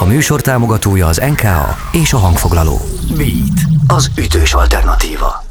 A műsor támogatója az NKA és a hangfoglaló. Beat, az ütős alternatíva.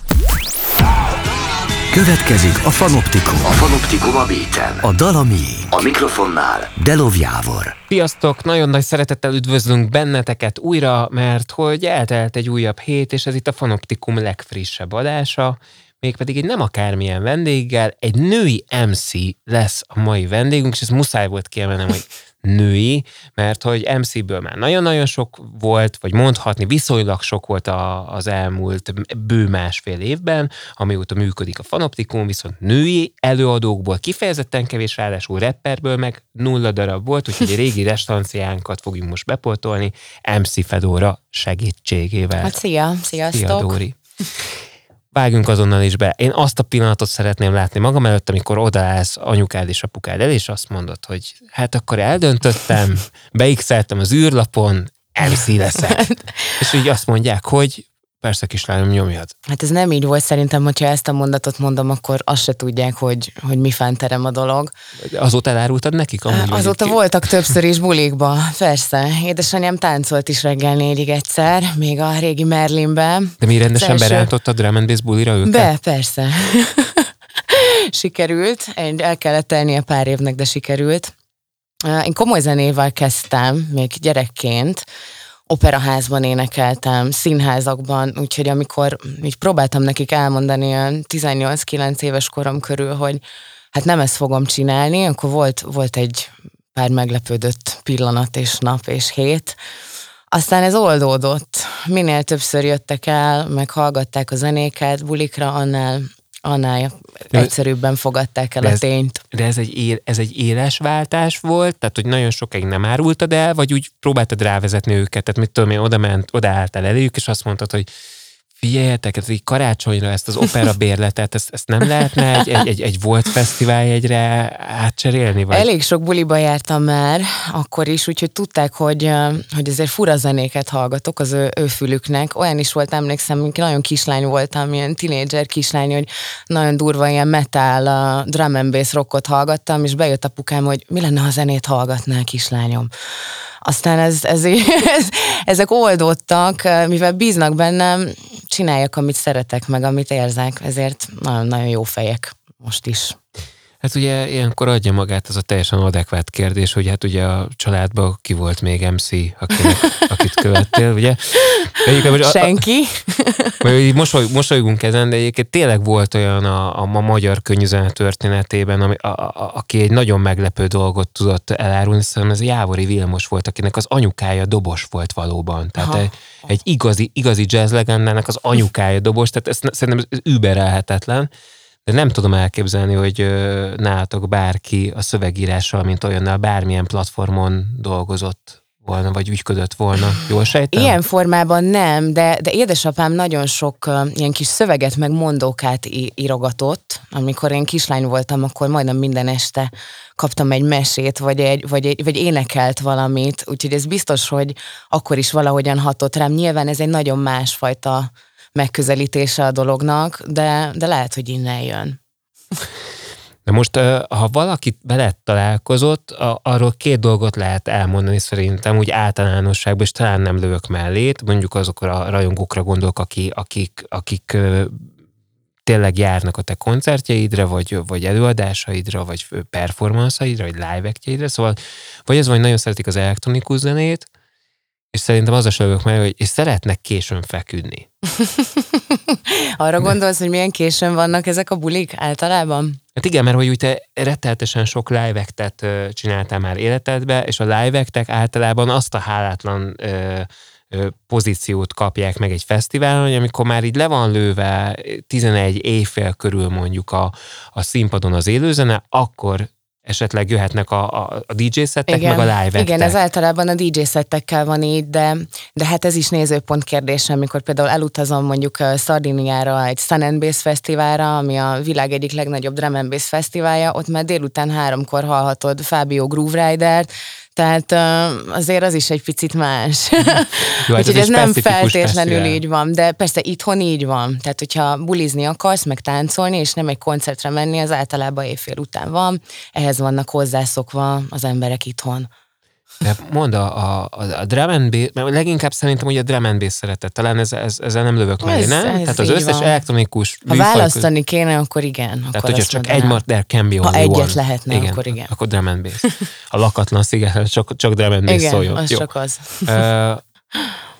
Következik a Fanoptikum. A Fanoptikum a beaten. A Dalami. A mikrofonnál Delov Jávor. Sziasztok! Nagyon nagy szeretettel üdvözlünk benneteket újra, mert hogy eltelt egy újabb hét, és ez itt a Fanoptikum legfrissebb adása, mégpedig egy nem akármilyen vendéggel, egy női MC lesz a mai vendégünk, és ez muszáj volt kiemelnem, hogy női, mert hogy MC-ből már nagyon-nagyon sok volt, vagy mondhatni viszonylag sok volt a, az elmúlt bő másfél évben, amióta működik a Fanoptikum, viszont női előadókból kifejezetten kevés, ráadásul rapperből meg nulla darab volt, úgyhogy a régi restanciánkat fogjuk most bepoltolni MC Fedora segítségével. Hát szia, sziasztok! Szia, Dóri! Vágjunk azonnal is be. Én azt a pillanatot szeretném látni magam előtt, amikor odaállsz anyukád és apukád el, és azt mondod, hogy hát akkor eldöntöttem, beixeltem az űrlapon, MC leszek. és így azt mondják, hogy Persze, kislányom, nyomjad. Hát ez nem így volt szerintem, hogyha ezt a mondatot mondom, akkor azt se tudják, hogy, hogy mi fánterem a dolog. Azóta elárultad nekik? Amúgy Azóta ki? voltak többször is bulikba, persze. Édesanyám táncolt is reggel négyig egyszer, még a régi Merlinben. De mi rendesen első... a drum and bass bulira őket? Be, persze. sikerült, el kellett tennie pár évnek, de sikerült. Én komoly zenével kezdtem, még gyerekként, operaházban énekeltem, színházakban, úgyhogy amikor így próbáltam nekik elmondani olyan 18-9 éves korom körül, hogy hát nem ezt fogom csinálni, akkor volt, volt egy pár meglepődött pillanat és nap és hét. Aztán ez oldódott. Minél többször jöttek el, meg hallgatták a zenéket, bulikra, annál annál egyszerűbben fogadták el de ez, a tényt. De ez egy, él, ez egy éles váltás volt, tehát hogy nagyon sokáig nem árultad el, vagy úgy próbáltad rávezetni őket, tehát mit tudom én, oda ment, oda álltál eléjük, és azt mondtad, hogy figyeljetek, ez így karácsonyra ezt az opera bérletet, ezt, ezt nem lehetne egy, egy, egy, egy volt fesztiváljegyre átcserélni? Vagy? Elég sok buliba jártam már akkor is, úgyhogy tudták, hogy, hogy azért fura zenéket hallgatok az ő, ő fülüknek. Olyan is volt, emlékszem, hogy nagyon kislány voltam, ilyen tinédzser kislány, hogy nagyon durva ilyen metal, drum and bass rockot hallgattam, és bejött apukám, hogy mi lenne, ha zenét hallgatnál, kislányom. Aztán ez, ez, ez, ezek oldottak, mivel bíznak bennem, csináljak, amit szeretek, meg amit érzek, ezért nagyon-nagyon jó fejek most is. Hát ugye ilyenkor adja magát az a teljesen adekvát kérdés, hogy hát ugye a családban ki volt még MC, akinek, akit követtél, ugye? Egyébként, Senki. Vagy mosoly, mosolygunk ezen, de egyébként tényleg volt olyan a, a, a magyar könnyűzene történetében, ami, a, a, aki egy nagyon meglepő dolgot tudott elárulni, szerintem ez Jávori Vilmos volt, akinek az anyukája dobos volt valóban. Tehát egy, egy igazi, igazi jazz legendának az anyukája dobos, tehát ez, szerintem ez überelhetetlen de nem tudom elképzelni, hogy nálatok bárki a szövegírással, mint olyannal bármilyen platformon dolgozott volna, vagy ügyködött volna. Jól sejtem? Ilyen formában nem, de, de édesapám nagyon sok uh, ilyen kis szöveget, meg mondókát írogatott. Amikor én kislány voltam, akkor majdnem minden este kaptam egy mesét, vagy, egy, vagy, egy, vagy énekelt valamit, úgyhogy ez biztos, hogy akkor is valahogyan hatott rám. Nyilván ez egy nagyon másfajta megközelítése a dolognak, de, de lehet, hogy innen jön. De most, ha valaki veled találkozott, arról két dolgot lehet elmondani szerintem, úgy általánosságban, és talán nem lövök mellét, mondjuk azokra a rajongókra gondolok, akik, akik, akik tényleg járnak a te koncertjeidre, vagy, vagy előadásaidra, vagy performanceidra, vagy live szóval vagy ez vagy nagyon szeretik az elektronikus zenét, és szerintem az a sörök meg, hogy és szeretnek későn feküdni. Arra gondolsz, hogy milyen későn vannak ezek a bulik általában? Hát igen, mert hogy úgy te retteltesen sok live csináltál már életedbe, és a live általában azt a hálátlan ö, pozíciót kapják meg egy fesztiválon, hogy amikor már így le van lőve 11 éjfél körül mondjuk a, a színpadon az élőzene, akkor esetleg jöhetnek a, a, a DJ szettek, igen, meg a live Igen, ez általában a DJ szettekkel van így, de, de hát ez is nézőpont kérdése, amikor például elutazom mondjuk Szardiniára egy Sun and Bass fesztiválra, ami a világ egyik legnagyobb drum and bass fesztiválja, ott már délután háromkor hallhatod Fábio Groove Rider-t, tehát azért az is egy picit más. Jó, hát Úgyhogy ez, ez nem feltétlenül fesztivál. így van, de persze itthon így van. Tehát, hogyha bulizni akarsz, meg táncolni, és nem egy koncertre menni, az általában éjfél után van. Ehhez vannak hozzászokva az emberek itthon. De mond a, a, a, drum and bass, mert leginkább szerintem, hogy a drum and bass szeretett. Talán ez, ez, ezzel nem lövök mellé, nem? Ez Tehát az összes van. elektronikus Ha választani köz... kéne, akkor igen. Tehát, akkor hogyha csak egy mar, there can be Ha egyet one. lehetne, igen, akkor igen. Akkor drum and bass. A lakatlan sziget, csak, csak drum and bass igen, szóljon. az Jó. csak az.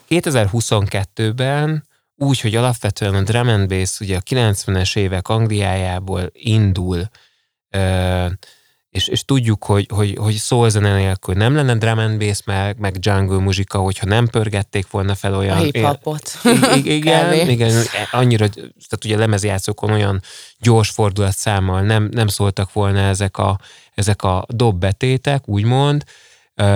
2022-ben úgy, hogy alapvetően a drum and bass ugye a 90-es évek Angliájából indul, és, és tudjuk, hogy, hogy, hogy szólzene nélkül nem lenne drum and bass, meg, meg jungle muzsika, hogyha nem pörgették volna fel olyan... A hip-hopot. Igen, igen, annyira, tehát ugye lemezjátszókon olyan gyors számmal nem, nem szóltak volna ezek a, ezek a dobbetétek, úgymond,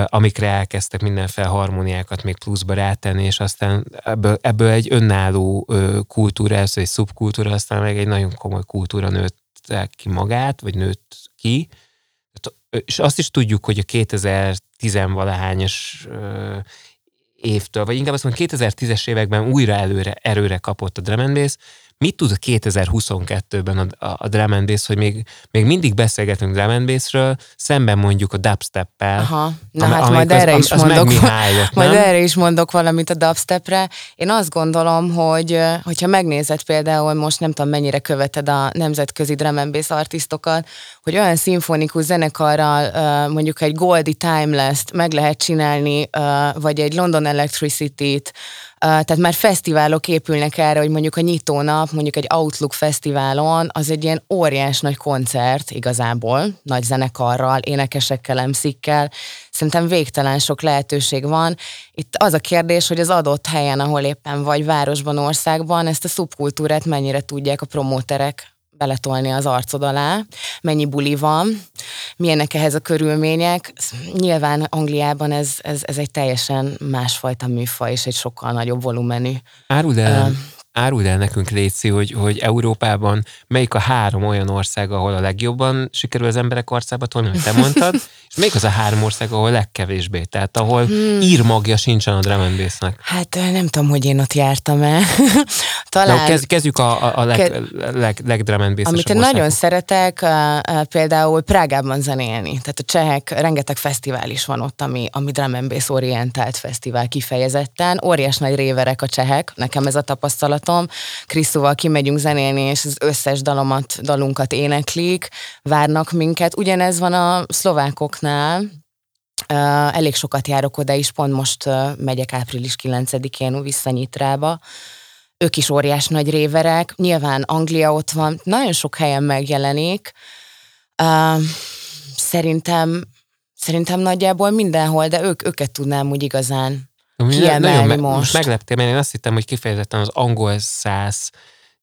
amikre elkezdtek mindenféle harmóniákat még pluszba rátenni, és aztán ebből, ebből egy önálló kultúra, ez egy szubkultúra, aztán meg egy nagyon komoly kultúra nőtt ki magát, vagy nőtt ki, és azt is tudjuk, hogy a 2010-valahányos évtől, vagy inkább azt mondom, 2010-es években újra előre, erőre kapott a drum bass, Mit tud a 2022-ben a, a, a drum and bass, hogy még, még mindig beszélgetünk drum and bassről, szemben mondjuk a dubstep-pel. Aha, na am, hát majd erre, az, is az mondok, majd erre is mondok valamit a dubstepre. Én azt gondolom, hogy hogyha megnézed például, most nem tudom mennyire követed a nemzetközi drum and bass artistokat, hogy olyan szimfonikus zenekarral mondjuk egy Goldie Timeless-t meg lehet csinálni, vagy egy London Electricity-t, tehát már fesztiválok épülnek erre, hogy mondjuk a nyitónap, mondjuk egy Outlook fesztiválon, az egy ilyen óriás nagy koncert igazából, nagy zenekarral, énekesekkel, emszikkel. Szerintem végtelen sok lehetőség van. Itt az a kérdés, hogy az adott helyen, ahol éppen vagy városban, országban, ezt a szubkultúrát mennyire tudják a promóterek beletolni az arcod alá, mennyi buli van, milyenek ehhez a körülmények. Nyilván Angliában ez, ez, ez egy teljesen másfajta műfaj, és egy sokkal nagyobb volumenű. Áruld el, uh, áruld el nekünk, Léci, hogy, hogy Európában melyik a három olyan ország, ahol a legjobban sikerül az emberek arcába tolni, hogy te mondtad, és melyik az a három ország, ahol legkevésbé, tehát ahol hmm. írmagja sincsen a drum and Hát nem tudom, hogy én ott jártam el. Talán... kezd, kezdjük a, a, a leg, ke... leg, leg drum and Amit én nagyon szeretek, például Prágában zenélni. Tehát a csehek, rengeteg fesztivál is van ott, ami, ami drum and bass orientált fesztivál kifejezetten. Óriás nagy réverek a csehek, nekem ez a tapasztalatom. Krisztóval kimegyünk zenélni, és az összes dalomat, dalunkat éneklik, várnak minket. Ugyanez van a szlovákoknál, Uh, elég sokat járok oda is, pont most uh, megyek április 9-én visszanyitrába. Ők is óriás nagy réverek, nyilván Anglia ott van, nagyon sok helyen megjelenik. Uh, szerintem, szerintem nagyjából mindenhol, de ők, őket tudnám úgy igazán kiemelni nagyon most. Most megleptél, mert én azt hittem, hogy kifejezetten az angol száz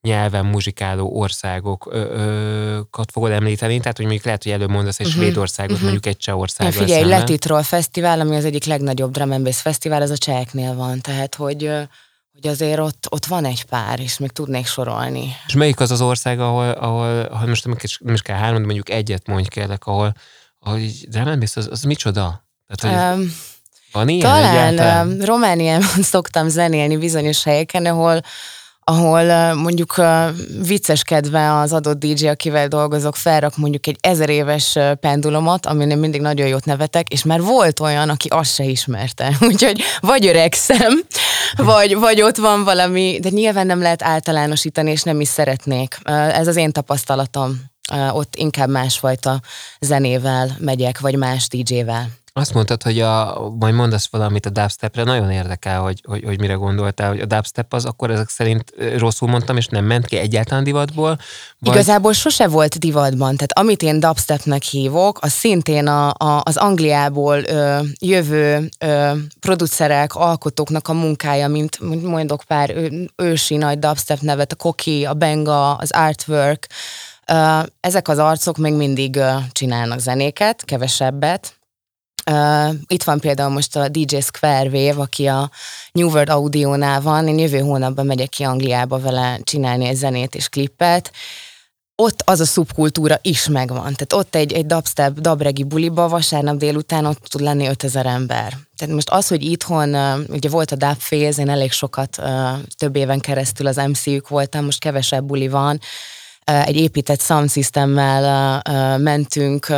nyelven muzsikáló országokat fogod említeni, tehát hogy mondjuk lehet, hogy előbb mondasz egy uh-huh. Svédországot, uh-huh. mondjuk egy Csehországot. Ja, figyelj, szemben. Letitrol Fesztivál, ami az egyik legnagyobb drum and bass fesztivál, az a cseheknél van, tehát hogy hogy azért ott, ott van egy pár, és még tudnék sorolni. És melyik az az ország, ahol, ahol ha most nem is, nem is kell három, de mondjuk egyet mondj kérlek, ahol, ahol így drum and bass, az, az micsoda? Tehát, hogy um, van ilyen Talán um, Romániában szoktam zenélni bizonyos helyeken, ahol ahol mondjuk vicceskedve az adott DJ, akivel dolgozok, felrak mondjuk egy ezer éves pendulumot, amin én mindig nagyon jót nevetek, és már volt olyan, aki azt se ismerte. Úgyhogy vagy öregszem, vagy, vagy ott van valami, de nyilván nem lehet általánosítani, és nem is szeretnék. Ez az én tapasztalatom. Ott inkább másfajta zenével megyek, vagy más DJ-vel. Azt mondtad, hogy a, majd mondasz valamit a dubstepre, nagyon érdekel, hogy, hogy, hogy mire gondoltál, hogy a dubstep az akkor ezek szerint rosszul mondtam, és nem ment ki egyáltalán divatból? Vagy... Igazából sose volt divatban, tehát amit én dubstepnek hívok, az szintén a, a, az Angliából ö, jövő ö, producerek, alkotóknak a munkája, mint, mondok pár ő, ősi nagy dubstep nevet, a Koki, a Benga, az Artwork, ezek az arcok még mindig csinálnak zenéket, kevesebbet, Uh, itt van például most a DJ Square Wave, aki a New World Audio-nál van. Én jövő hónapban megyek ki Angliába vele csinálni egy zenét és klippet. Ott az a szubkultúra is megvan. Tehát ott egy, egy dubstep, dabregi buliba vasárnap délután ott tud lenni 5000 ember. Tehát most az, hogy itthon, ugye volt a dub phase, én elég sokat, több éven keresztül az MC-ük voltam, most kevesebb buli van, egy épített sound systemmel mentünk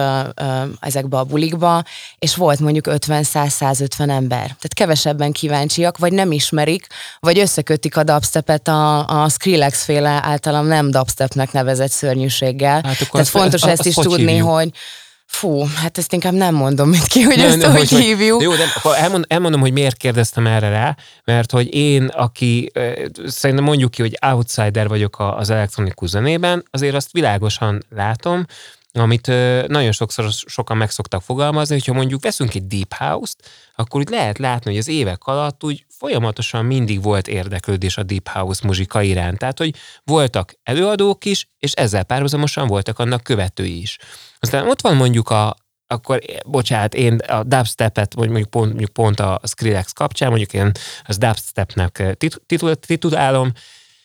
ezekbe a bulikba, és volt mondjuk 50-100-150 ember. Tehát kevesebben kíváncsiak, vagy nem ismerik, vagy összekötik a dubstepet a, a Skrillex féle általam nem dubstepnek nevezett szörnyűséggel. Hát Tehát fontos ezt is tudni, hívjuk? hogy Fú, hát ezt inkább nem mondom mit ki, hogy nem, ezt nem, hogy, hogy hívjuk. Jó, de elmond, elmondom, hogy miért kérdeztem erre rá, mert hogy én, aki szerintem mondjuk ki, hogy outsider vagyok az elektronikus zenében, azért azt világosan látom, amit nagyon sokszor sokan meg szoktak fogalmazni, hogyha mondjuk veszünk egy deep house-t, akkor úgy lehet látni, hogy az évek alatt úgy folyamatosan mindig volt érdeklődés a deep house muzsika iránt. Tehát, hogy voltak előadók is, és ezzel párhuzamosan voltak annak követői is. Aztán ott van mondjuk a, akkor, bocsánat, én a dubstepet, mondjuk pont, mondjuk pont a Skrillex kapcsán, mondjuk én az dubstepnek titulálom,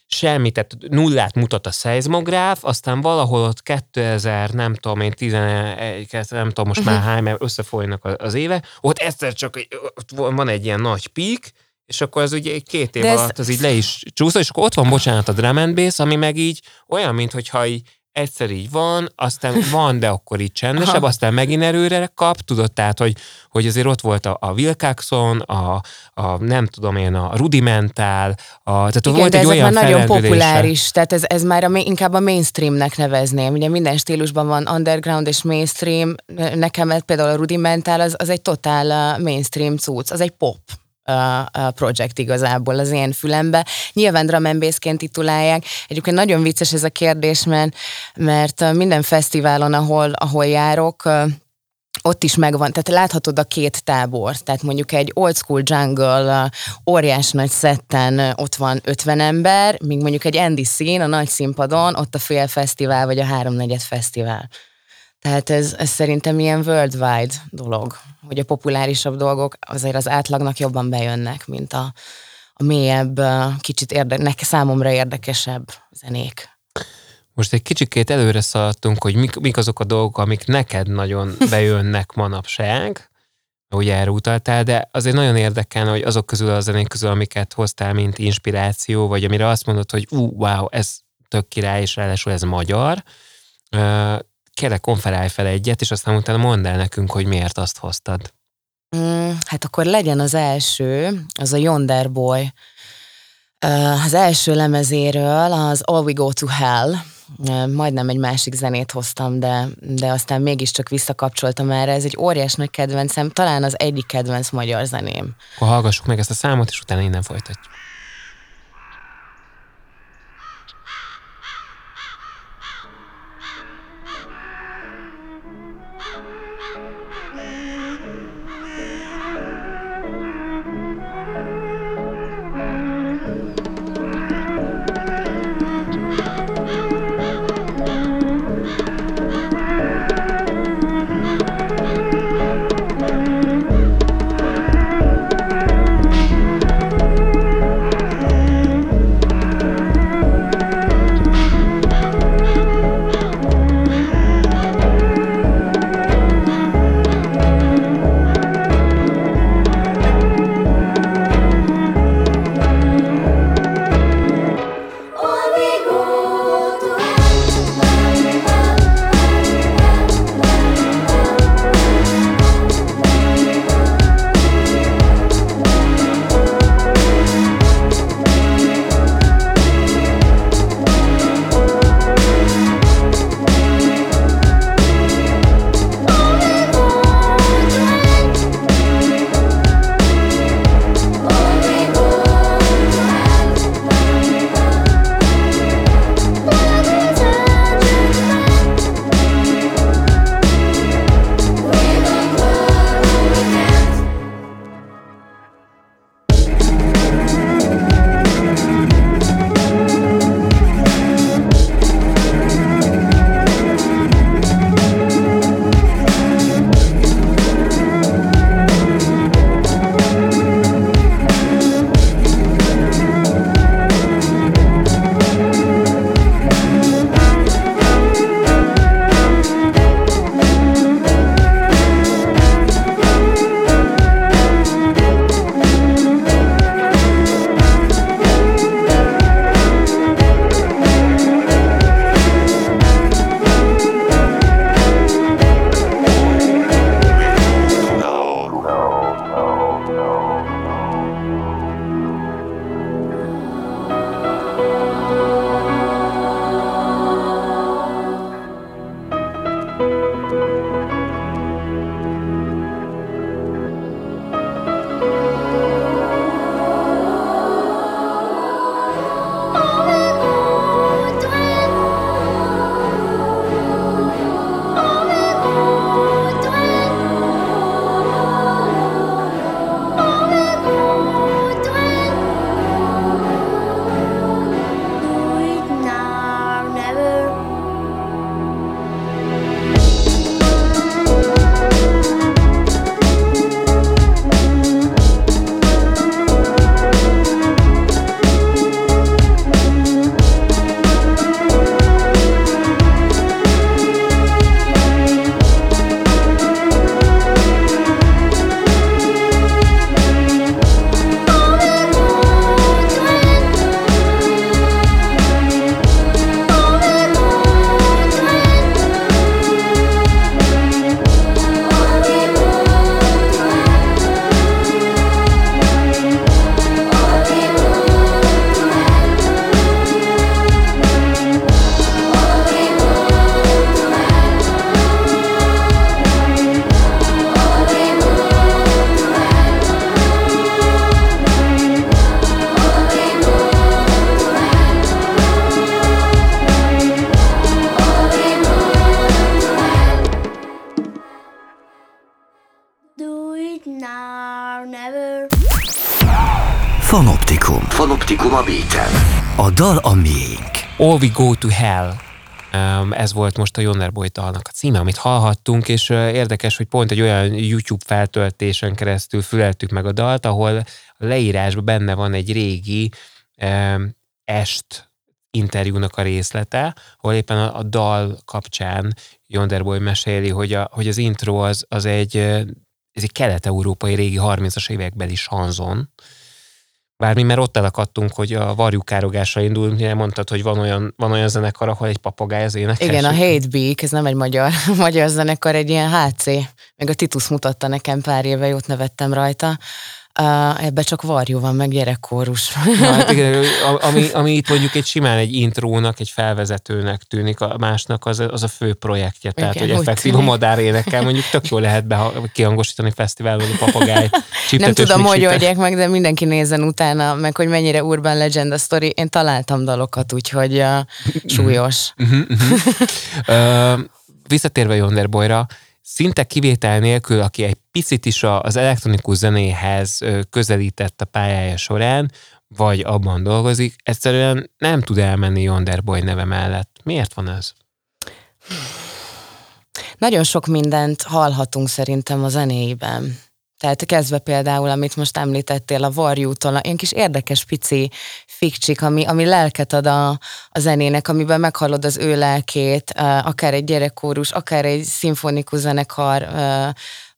semmi, tehát nullát mutat a szeizmográf, aztán valahol ott 2000, nem tudom én, 11, nem tudom most uh-huh. már hány, mert összefolynak az éve, ott egyszer csak ott van egy ilyen nagy pík, és akkor az ugye két év De alatt az így le is csúszol, és akkor ott van, bocsánat, a drum and bass, ami meg így olyan, mintha így egyszer így van, aztán van, de akkor így csendesebb, Aha. aztán megint erőre kap, tudod, tehát, hogy, hogy azért ott volt a, a Wilcoxon, a, a, nem tudom én, a Rudimentál, a, tehát Igen, volt de egy olyan már nagyon populáris, tehát ez, ez már a, inkább a mainstreamnek nevezném. Ugye minden stílusban van underground és mainstream, nekem például a Rudimentál az, az egy totál mainstream cucc, az egy pop projekt igazából az én fülembe. Nyilván drum and bass-ként titulálják. Egyébként nagyon vicces ez a kérdés, mert, mert minden fesztiválon, ahol, ahol járok, ott is megvan, tehát láthatod a két tábor, tehát mondjuk egy old school jungle óriás nagy szetten ott van 50 ember, míg mondjuk egy Andy Scene a nagy színpadon, ott a fél fesztivál vagy a háromnegyed fesztivál. Tehát ez, ez szerintem ilyen worldwide dolog, hogy a populárisabb dolgok azért az átlagnak jobban bejönnek, mint a, a mélyebb, kicsit érde, nek, számomra érdekesebb zenék. Most egy kicsikét előre szaladtunk, hogy mik, mik azok a dolgok, amik neked nagyon bejönnek manapság, ahogy erre utaltál, de azért nagyon érdekelne, hogy azok közül a zenék közül, amiket hoztál, mint inspiráció, vagy amire azt mondod, hogy ú, wow, ez tök király, és ráadásul ez magyar, kérlek konferálj fel egyet, és aztán utána mondd el nekünk, hogy miért azt hoztad. Mm, hát akkor legyen az első, az a Yonder Boy. Az első lemezéről az All We Go to Hell, majdnem egy másik zenét hoztam, de, de aztán mégiscsak visszakapcsoltam erre. Ez egy óriás nagy kedvencem, talán az egyik kedvenc magyar zeném. Akkor hallgassuk meg ezt a számot, és utána innen folytatjuk. Dal a miénk. All we go to hell. Ez volt most a Jonnerboy dalnak a címe, amit hallhattunk, és érdekes, hogy pont egy olyan YouTube feltöltésen keresztül füleltük meg a dalt, ahol a leírásban benne van egy régi est interjúnak a részlete, ahol éppen a, a dal kapcsán Jonderboy meséli, hogy, a, hogy az intro az, az egy, ez egy kelet-európai régi 30-as évekbeli sanzon, bármi, mert ott elakadtunk, hogy a varjukárogásra indul, ugye mondtad, hogy van olyan, van olyan zenekar, ahol egy papagáj az énekes. Igen, a Hate Beak, ez nem egy magyar, magyar zenekar, egy ilyen HC, meg a Titus mutatta nekem pár éve, jót nevettem rajta. Uh, ebbe csak varjú van, meg gyerekkórus. Na, hát igen, ami, ami itt mondjuk egy simán egy intrónak, egy felvezetőnek tűnik, a másnak az, az a fő projektje. Tehát, igen, hogy effektív madár énekel, mondjuk tök jó lehet be, kihangosítani fesztiválon a papagáj. Nem tudom, hogy oldják meg, de mindenki nézzen utána, meg hogy mennyire urban legend a story. Én találtam dalokat, úgyhogy uh, súlyos. uh, visszatérve Jonderboyra, szinte kivétel nélkül, aki egy picit is az elektronikus zenéhez közelített a pályája során, vagy abban dolgozik, egyszerűen nem tud elmenni Yonderboy neve mellett. Miért van ez? Nagyon sok mindent hallhatunk szerintem a zenéiben. Tehát kezdve például, amit most említettél, a varjútól, ilyen kis érdekes pici fikcsik, ami, ami lelket ad a, a zenének, amiben meghallod az ő lelkét, akár egy gyerekkórus, akár egy szimfonikus zenekar,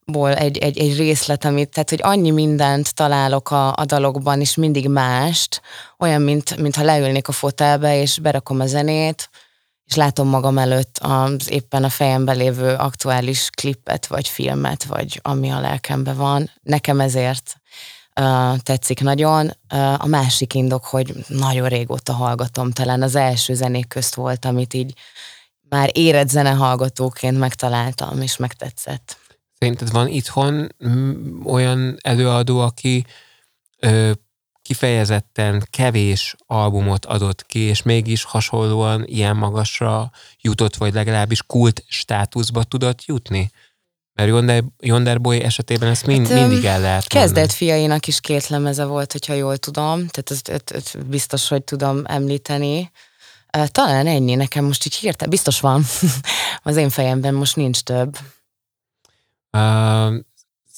ból egy, egy, egy részlet, amit, tehát hogy annyi mindent találok a, a dalokban, és mindig mást, olyan, mint, mintha leülnék a fotelbe, és berakom a zenét, és látom magam előtt az éppen a fejembe lévő aktuális klippet, vagy filmet, vagy ami a lelkemben van. Nekem ezért uh, tetszik nagyon. Uh, a másik indok, hogy nagyon régóta hallgatom, talán az első zenék közt volt, amit így már érett zenehallgatóként megtaláltam, és megtetszett. Szerinted van itthon olyan előadó, aki ö, kifejezetten kevés albumot adott ki, és mégis hasonlóan ilyen magasra jutott, vagy legalábbis kult státuszba tudott jutni? Mert Yonder, Yonder Boy esetében ezt mind, hát, mindig el lehet Kezdett fiainak is két lemeze volt, hogyha jól tudom, tehát ezt, ezt, ezt biztos, hogy tudom említeni. Talán ennyi, nekem most így hirtelen, biztos van, az én fejemben most nincs több. Uh,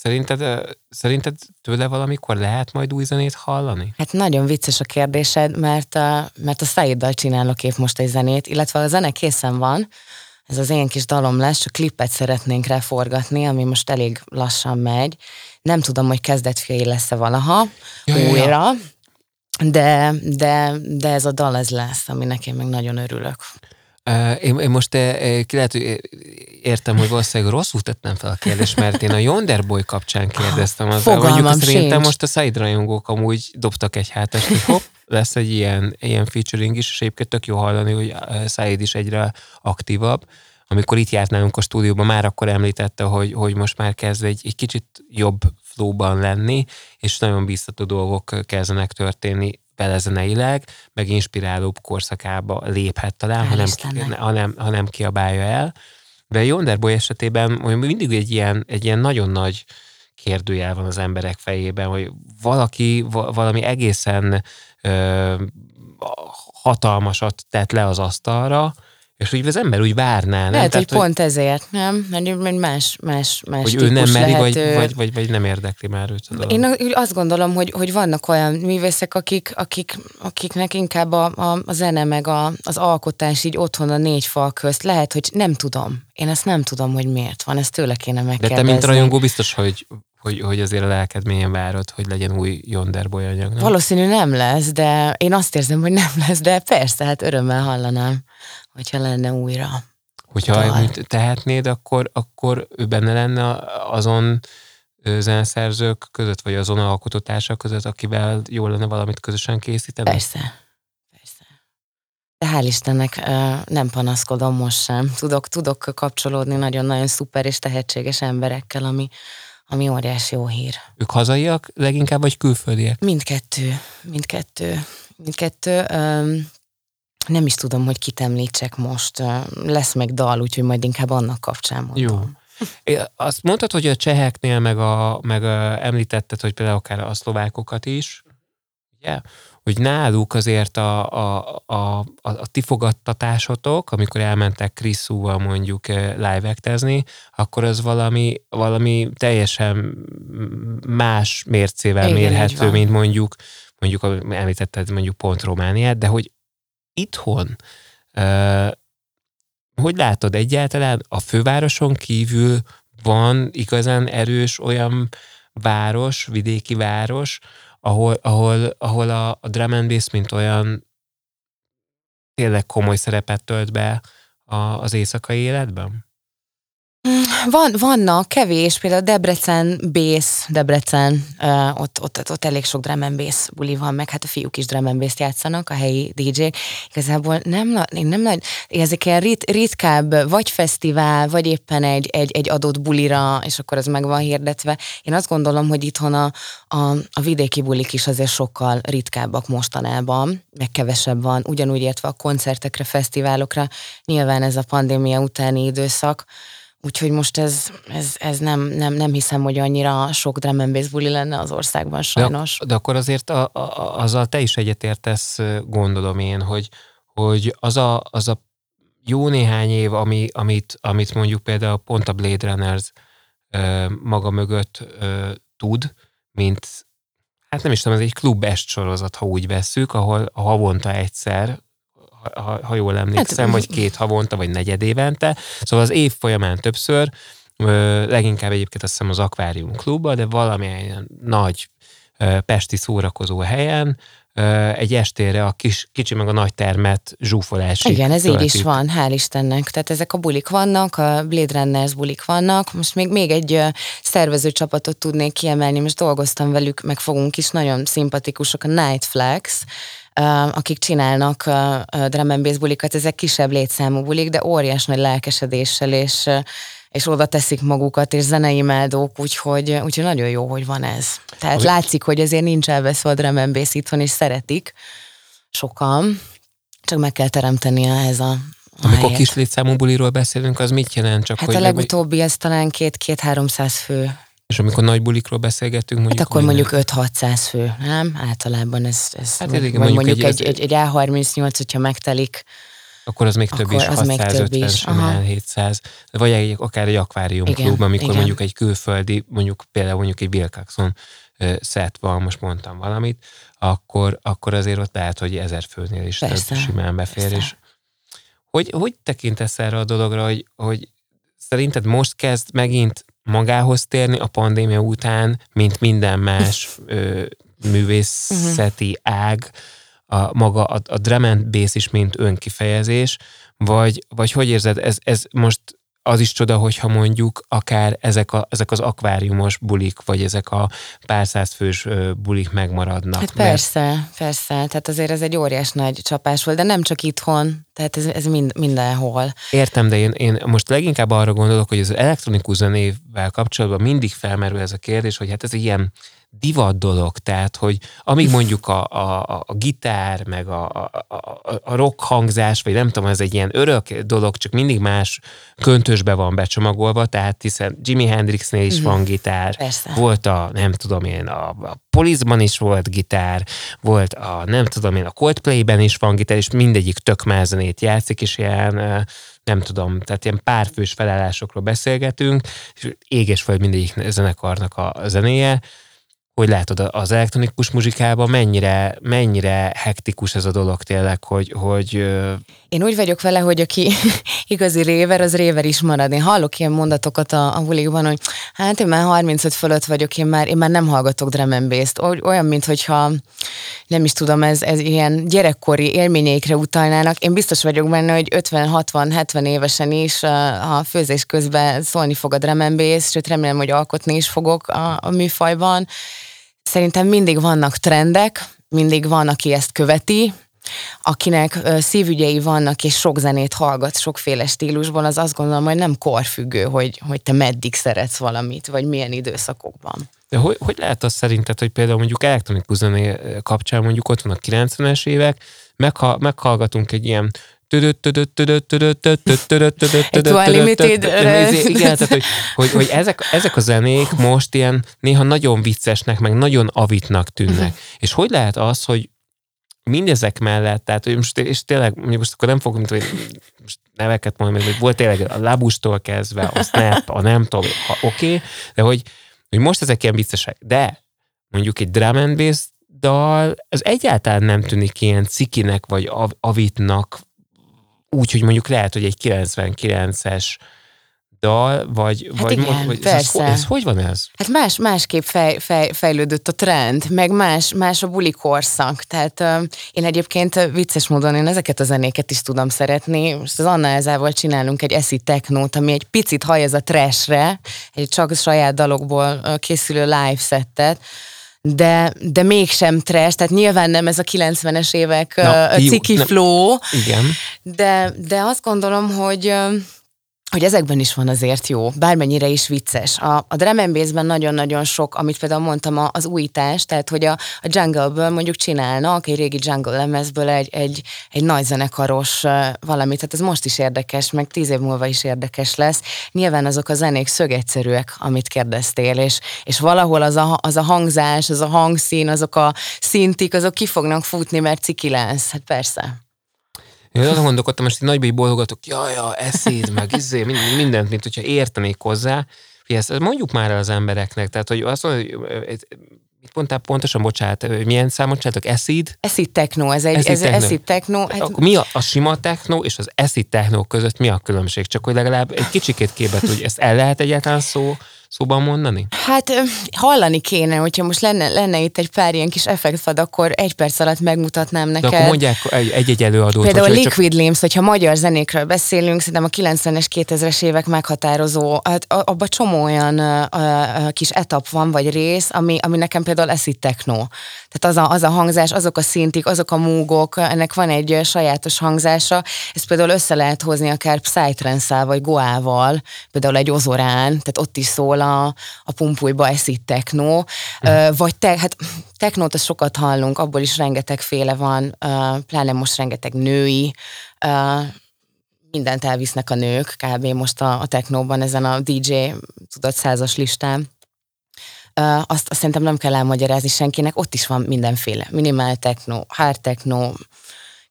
Szerinted, szerinted tőle valamikor lehet majd új zenét hallani? Hát nagyon vicces a kérdésed, mert a, mert a Szaiddal csinálok épp most egy zenét, illetve a zene készen van, ez az én kis dalom lesz, csak klippet szeretnénk rá forgatni, ami most elég lassan megy. Nem tudom, hogy kezdetfiai lesz-e valaha ja, újra, ja. De, de, de ez a dal ez lesz, aminek én meg nagyon örülök. Én, én most lehet, hogy értem, hogy valószínűleg rosszul tettem fel a kérdést, mert én a Yonderboy kapcsán kérdeztem. Az, Fogalmam mondjuk szerintem most a Said rajongók amúgy dobtak egy hátast, hogy hopp, lesz egy ilyen, ilyen featuring is, és egyébként tök jó hallani, hogy Said is egyre aktívabb. Amikor itt járt nálunk a stúdióban, már akkor említette, hogy, hogy most már kezd egy, egy kicsit jobb flowban lenni, és nagyon biztató dolgok kezdenek történni vele zeneileg, meg inspirálóbb korszakába léphet talán, ha nem, ha, nem, ha nem kiabálja el. De Yonderboy esetében mindig egy ilyen, egy ilyen nagyon nagy kérdőjel van az emberek fejében, hogy valaki valami egészen ö, hatalmasat tett le az asztalra, és úgy az ember úgy várná, nem? Lehet, Tehát, hogy pont ezért, nem? Mert más, más, más Hogy ő nem meri, vagy, vagy, vagy, vagy, nem érdekli már őt. A Én azt gondolom, hogy, hogy vannak olyan művészek, akik, akik, akiknek inkább a, a, a zene meg a, az alkotás így otthon a négy fal közt. Lehet, hogy nem tudom. Én ezt nem tudom, hogy miért van. Ezt tőle kéne megkérdezni. De te, mint rajongó, biztos, hogy, hogy, hogy azért a lelked mélyen várod, hogy legyen új Yonderboy anyag. Nem? Valószínű nem lesz, de én azt érzem, hogy nem lesz, de persze, hát örömmel hallanám hogyha lenne újra. Hogyha tehetnéd, akkor, akkor ő benne lenne azon zeneszerzők között, vagy azon alkototársak között, akivel jól lenne valamit közösen készíteni? Persze. Persze. De hál' Istennek nem panaszkodom most sem. Tudok, tudok kapcsolódni nagyon-nagyon szuper és tehetséges emberekkel, ami, ami óriási jó hír. Ők hazaiak leginkább, vagy külföldiek? Mindkettő. Mindkettő. Mindkettő nem is tudom, hogy kit említsek most. Lesz meg dal, úgyhogy majd inkább annak kapcsán mondom. Jó. Azt mondtad, hogy a cseheknél, meg, a, meg a, említetted, hogy például akár a szlovákokat is, ugye? hogy náluk azért a, a, a, a, a ti fogadtatásotok, amikor elmentek Kriszúval mondjuk live akkor az valami, valami teljesen más mércével Igen, mérhető, mint mondjuk, mondjuk említetted mondjuk pont Romániát, de hogy itthon hogy látod egyáltalán a fővároson kívül van igazán erős olyan város, vidéki város, ahol, ahol, ahol a, a drum and bass, mint olyan tényleg komoly szerepet tölt be a, az éjszakai életben? Van, vannak, kevés, például Debrecen, Bész, Debrecen, uh, ott, ott, ott, elég sok drum and buli van, meg hát a fiúk is drum and játszanak, a helyi DJ-k. Igazából nem, én nem nagy, ezek ilyen rit, ritkább, vagy fesztivál, vagy éppen egy, egy, egy adott bulira, és akkor az meg van hirdetve. Én azt gondolom, hogy itthon a, a, a vidéki bulik is azért sokkal ritkábbak mostanában, meg kevesebb van, ugyanúgy értve a koncertekre, fesztiválokra. Nyilván ez a pandémia utáni időszak, Úgyhogy most ez, ez, ez nem, nem, nem hiszem, hogy annyira sok drum and bass buli lenne az országban sajnos. De, de akkor azért a, a, azzal te is egyetértesz, gondolom én, hogy, hogy az, a, az a jó néhány év, ami, amit, amit mondjuk például pont a Blade Runners ö, maga mögött ö, tud, mint hát nem is tudom, ez egy klub est sorozat, ha úgy vesszük, ahol havonta egyszer ha, ha jól emlékszem, hát, vagy két havonta, vagy negyed évente. Szóval az év folyamán többször, leginkább egyébként azt hiszem az Aquarium klubban, de valamilyen nagy pesti szórakozó helyen, egy estére a kis, kicsi meg a nagy termet zsúfolásig. Igen, ez töltik. így is van, hál' Istennek. Tehát ezek a bulik vannak, a Blade Runners bulik vannak. Most még, még egy szervező csapatot tudnék kiemelni, most dolgoztam velük, meg fogunk is, nagyon szimpatikusak, a Night Flags, akik csinálnak drum and bass bulikat, ezek kisebb létszámú bulik, de óriás nagy lelkesedéssel, és, és oda teszik magukat, és zenei imádók, úgyhogy, úgyhogy nagyon jó, hogy van ez. Tehát okay. látszik, hogy azért nincs elveszve a drum and bass itthon, és szeretik sokan, csak meg kell teremteni ehhez a, amikor kis létszámú buliról beszélünk, az mit jelent? Csak hát hogy a legutóbbi, ez talán két-két-háromszáz fő és amikor nagy bulikról beszélgetünk, mondjuk... Hát akkor mondjuk 5-600 fő, nem? Általában ez... ez hát vagy mondjuk, mondjuk egy, egy, egy, egy A38, hogyha megtelik, akkor az még több is, 650 simán, 700. Vagy egy, akár egy akváriumklub, amikor igen. mondjuk egy külföldi, mondjuk például mondjuk egy Wilcoxon szett van, most mondtam valamit, akkor, akkor azért ott lehet, hogy ezer főnél is Persze. több simán befér. Persze. És hogy, hogy tekintesz erre a dologra, hogy, hogy szerinted most kezd megint magához térni a pandémia után, mint minden más ö, művészeti ág, a, maga a, a drum and bass is, mint önkifejezés, vagy, vagy hogy érzed, ez, ez most az is csoda, hogyha mondjuk akár ezek, a, ezek az akváriumos bulik, vagy ezek a pár száz fős bulik megmaradnak. Hát persze, mert... persze. Tehát azért ez egy óriás nagy csapás volt, de nem csak itthon, tehát ez, ez mind, mindenhol. Értem, de én, én most leginkább arra gondolok, hogy az elektronikus zenével kapcsolatban mindig felmerül ez a kérdés, hogy hát ez ilyen divat dolog, tehát, hogy amíg mondjuk a, a, a gitár, meg a, a, a rock hangzás, vagy nem tudom, ez egy ilyen örök dolog, csak mindig más köntösbe van becsomagolva, tehát hiszen Jimi Hendrixnél is mm. van gitár, Persze. volt a, nem tudom én, a, a Polizban is volt gitár, volt a, nem tudom én, a Coldplay-ben is van gitár, és mindegyik tök mázenét játszik, és ilyen nem tudom, tehát ilyen párfős felállásokról beszélgetünk, és éges föld mindegyik zenekarnak a zenéje, hogy látod az elektronikus muzsikában mennyire, mennyire hektikus ez a dolog tényleg, hogy, hogy én úgy vagyok vele, hogy aki igazi réver, az réver is marad. Én hallok ilyen mondatokat a, a bulikban, hogy hát én már 35 fölött vagyok, én már, én már nem hallgatok drum and bass-t. Olyan, nem is tudom, ez, ez ilyen gyerekkori élményeikre utalnának. Én biztos vagyok benne, hogy 50-60-70 évesen is a főzés közben szólni fog a drum and sőt remélem, hogy alkotni is fogok a, a műfajban. Szerintem mindig vannak trendek, mindig van, aki ezt követi, akinek szívügyei vannak, és sok zenét hallgat sokféle stílusban, az azt gondolom, hogy nem korfüggő, hogy, hogy te meddig szeretsz valamit, vagy milyen időszakokban. De hogy, hogy lehet az szerinted, hogy például mondjuk elektronikus zené kapcsán mondjuk ott van a 90-es évek, megha, meghallgatunk egy ilyen igen, tehát, hogy, hogy, ezek, ezek a zenék most ilyen néha nagyon viccesnek, meg nagyon avitnak tűnnek. És hogy lehet az, hogy mindezek mellett, tehát hogy most, és tényleg, most akkor nem fogom, mint, hogy most neveket mondani, hogy volt tényleg a labustól kezdve, a snap, a nem tudom, oké, okay, de hogy, hogy most ezek ilyen viccesek, de mondjuk egy drum and bass dal, ez egyáltalán nem tűnik ilyen cikinek, vagy av- avitnak, úgy, hogy mondjuk lehet, hogy egy 99-es dal, vagy, hát vagy, igen, vagy persze. Ez, ez, hogy van ez? Hát más, másképp fej, fej, fejlődött a trend, meg más, más a buli korszak. Tehát uh, én egyébként vicces módon én ezeket a zenéket is tudom szeretni. Most az Anna Elzával csinálunk egy eszi technót, ami egy picit hajaz a trashre, egy csak saját dalokból készülő live settet, de, de mégsem trash, tehát nyilván nem ez a 90-es évek Na, ciki jó, flow, igen. De, de azt gondolom, hogy hogy ezekben is van azért jó, bármennyire is vicces. A, a drum and nagyon-nagyon sok, amit például mondtam, az újítás, tehát hogy a, a jungle-ből mondjuk csinálnak egy régi jungle lemezből egy, egy, egy nagy zenekaros valamit, tehát ez most is érdekes, meg tíz év múlva is érdekes lesz. Nyilván azok a zenék szögegyszerűek, amit kérdeztél, és, és valahol az a, az a hangzás, az a hangszín, azok a szintik, azok ki fognak futni, mert ciki lesz. Hát persze. Én azon gondolkodtam, most nagybai bologatok, jaj, ja, eszéd, meg izé, mindent, mint hogyha értenék hozzá. Ezt mondjuk már az embereknek, tehát hogy azt mondja, hogy mit mondtál pontosan, bocsánat, milyen számot csináltak? Eszid? Eszid techno, ez egy acid ez techno. Acid techno. Hát... Akkor mi a, a sima techno és az eszid techno között mi a különbség? Csak hogy legalább egy kicsikét képet, hogy ezt el lehet egyáltalán szó szóban mondani? Hát hallani kéne, hogyha most lenne, lenne itt egy pár ilyen kis effektfad, akkor egy perc alatt megmutatnám neked. De akkor mondják egy-egy előadót. Például a Liquid csak... Limbs, hogyha magyar zenékről beszélünk, szerintem a 90-es, 2000-es évek meghatározó, hát abban csomó olyan a, a kis etap van, vagy rész, ami, ami nekem például eszi techno. Tehát az a, az a hangzás, azok a szintik, azok a múgok, ennek van egy sajátos hangzása, ezt például össze lehet hozni akár Psytrance-szál, vagy Goával, például egy ozorán, tehát ott is szól a, a pumpújba eszik technó, uh, vagy te, hát technót azt sokat hallunk, abból is rengeteg féle van, pláne most rengeteg női, mindent elvisznek a nők, kb. most a, a technóban, ezen a DJ tudott százas listán. Azt, azt szerintem nem kell elmagyarázni senkinek, ott is van mindenféle. Minimál techno, hard techno,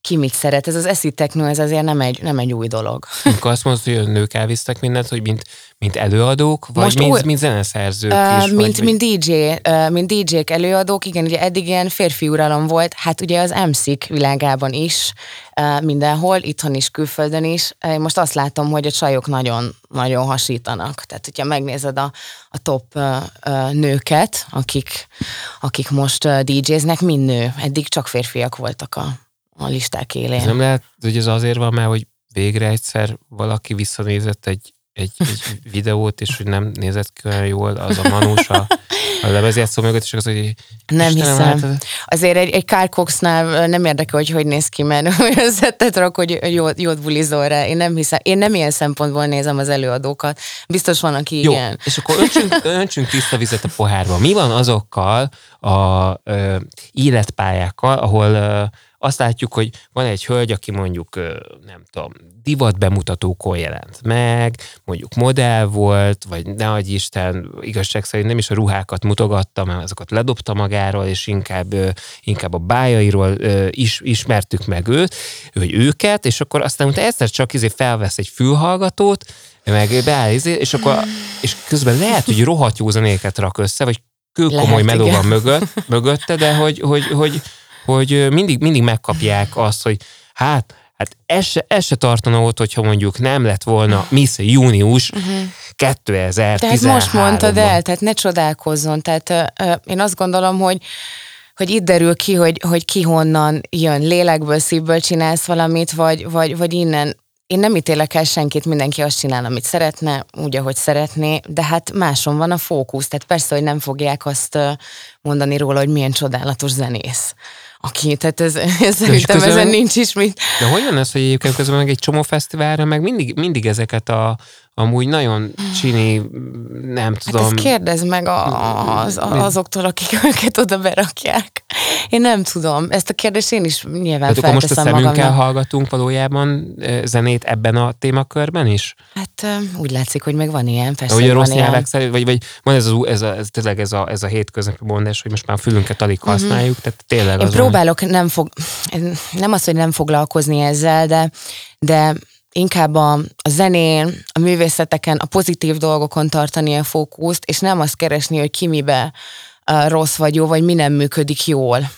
ki mit szeret. Ez az eszi techno, ez azért nem egy, nem egy új dolog. Amikor azt mondod, hogy a nők elvisztek mindent, hogy mint, mint előadók, vagy Most mint, új, mint zeneszerzők uh, is? Mint, vagy, mint, DJ, uh, mint DJ-k előadók, igen, ugye eddig ilyen férfi uralom volt, hát ugye az MC-k világában is, uh, mindenhol, itthon is, külföldön is. Uh, most azt látom, hogy a csajok nagyon, nagyon hasítanak. Tehát, hogyha megnézed a, a top uh, uh, nőket, akik, akik most uh, DJ-znek, mind nő. Eddig csak férfiak voltak a a listák élén. Ez nem lehet, hogy ez azért van, mert hogy végre egyszer valaki visszanézett egy, egy, egy videót, és hogy nem nézett ki olyan jól az a manus a, a lemezjátszó mögött, és az, hogy nem Istenem, hiszem. Hát, Azért egy, egy Carl Coxnál nem érdekel, hogy hogy néz ki, mert olyan szettet rak, hogy jót, jót bulizol rá. Én nem hiszem. Én nem ilyen szempontból nézem az előadókat. Biztos van, aki Jó, igen. és akkor öntsünk, öntsünk tiszta vizet a pohárba. Mi van azokkal a ö, életpályákkal, ahol ö, azt látjuk, hogy van egy hölgy, aki mondjuk, nem tudom, divat bemutatókon jelent meg, mondjuk modell volt, vagy ne adj Isten, igazság szerint nem is a ruhákat mutogatta, mert azokat ledobta magáról, és inkább, inkább a bájairól is, ismertük meg őt, hogy őket, és akkor aztán utána egyszer csak izé felvesz egy fülhallgatót, meg beáll, izé, és akkor és közben lehet, hogy rohadt jó zenéket rak össze, vagy kőkomoly meló van mögött, mögötte, de hogy, hogy, hogy, hogy mindig, mindig megkapják azt, hogy hát, hát ez se, ez se tartana ott, hogyha mondjuk nem lett volna Miss Június uh-huh. 2013 Tehát most mondtad el, tehát ne csodálkozzon. Tehát uh, én azt gondolom, hogy hogy itt derül ki, hogy, hogy ki honnan jön, lélekből, szívből csinálsz valamit, vagy, vagy, vagy innen én nem ítélek el senkit, mindenki azt csinál, amit szeretne, úgy, ahogy szeretné, de hát máson van a fókusz, tehát persze, hogy nem fogják azt mondani róla, hogy milyen csodálatos zenész aki, tehát ez, ez szerintem közben, ezen nincs is mit. De hogy van ez, hogy egyébként közben meg egy csomó fesztiválra, meg mindig, mindig ezeket a amúgy nagyon csini, nem tudom. Hát ezt kérdezd meg az, az, azoktól, akik őket oda berakják. én nem tudom. Ezt a kérdést én is nyilván Tehát akkor most a szemünkkel magamnak. hallgatunk valójában zenét ebben a témakörben is? Hát úgy látszik, hogy meg van ilyen. Persze, a rossz nyelvek szerint, vagy, vagy van ez, az, ez, a, ez, tényleg ez a, ez a hétköznapi mondás, hogy most már a fülünket alig mhm. használjuk, tehát tényleg Én az próbálok nem fog, nem az, hogy nem foglalkozni ezzel, de, de inkább a, a zenén, a művészeteken, a pozitív dolgokon tartani a fókuszt, és nem azt keresni, hogy ki mibe rossz vagy jó, vagy mi nem működik jól.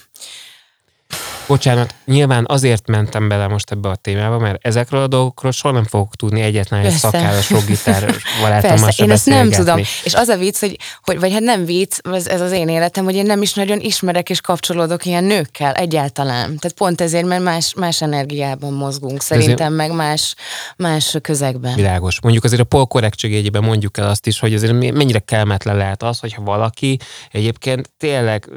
Bocsánat, nyilván azért mentem bele most ebbe a témába, mert ezekről a dolgokról soha nem fogok tudni egyetlen egy szakállas rockgitár barátommal én ezt nem tudom. És az a vicc, hogy, hogy vagy hát nem vicc, ez, ez az én életem, hogy én nem is nagyon ismerek és kapcsolódok ilyen nőkkel egyáltalán. Tehát pont ezért, mert más, más energiában mozgunk, szerintem meg más, más közegben. Világos. Mondjuk azért a pol korrektségében mondjuk el azt is, hogy azért mennyire kelmetlen lehet az, hogyha valaki egyébként tényleg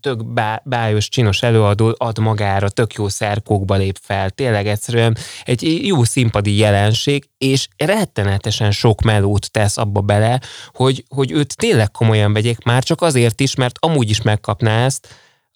tök bá, bájos, csinos előadó ad magára, tök jó szerkókba lép fel, tényleg egyszerűen egy jó színpadi jelenség, és rettenetesen sok melót tesz abba bele, hogy, hogy őt tényleg komolyan vegyék, már csak azért is, mert amúgy is megkapná ezt,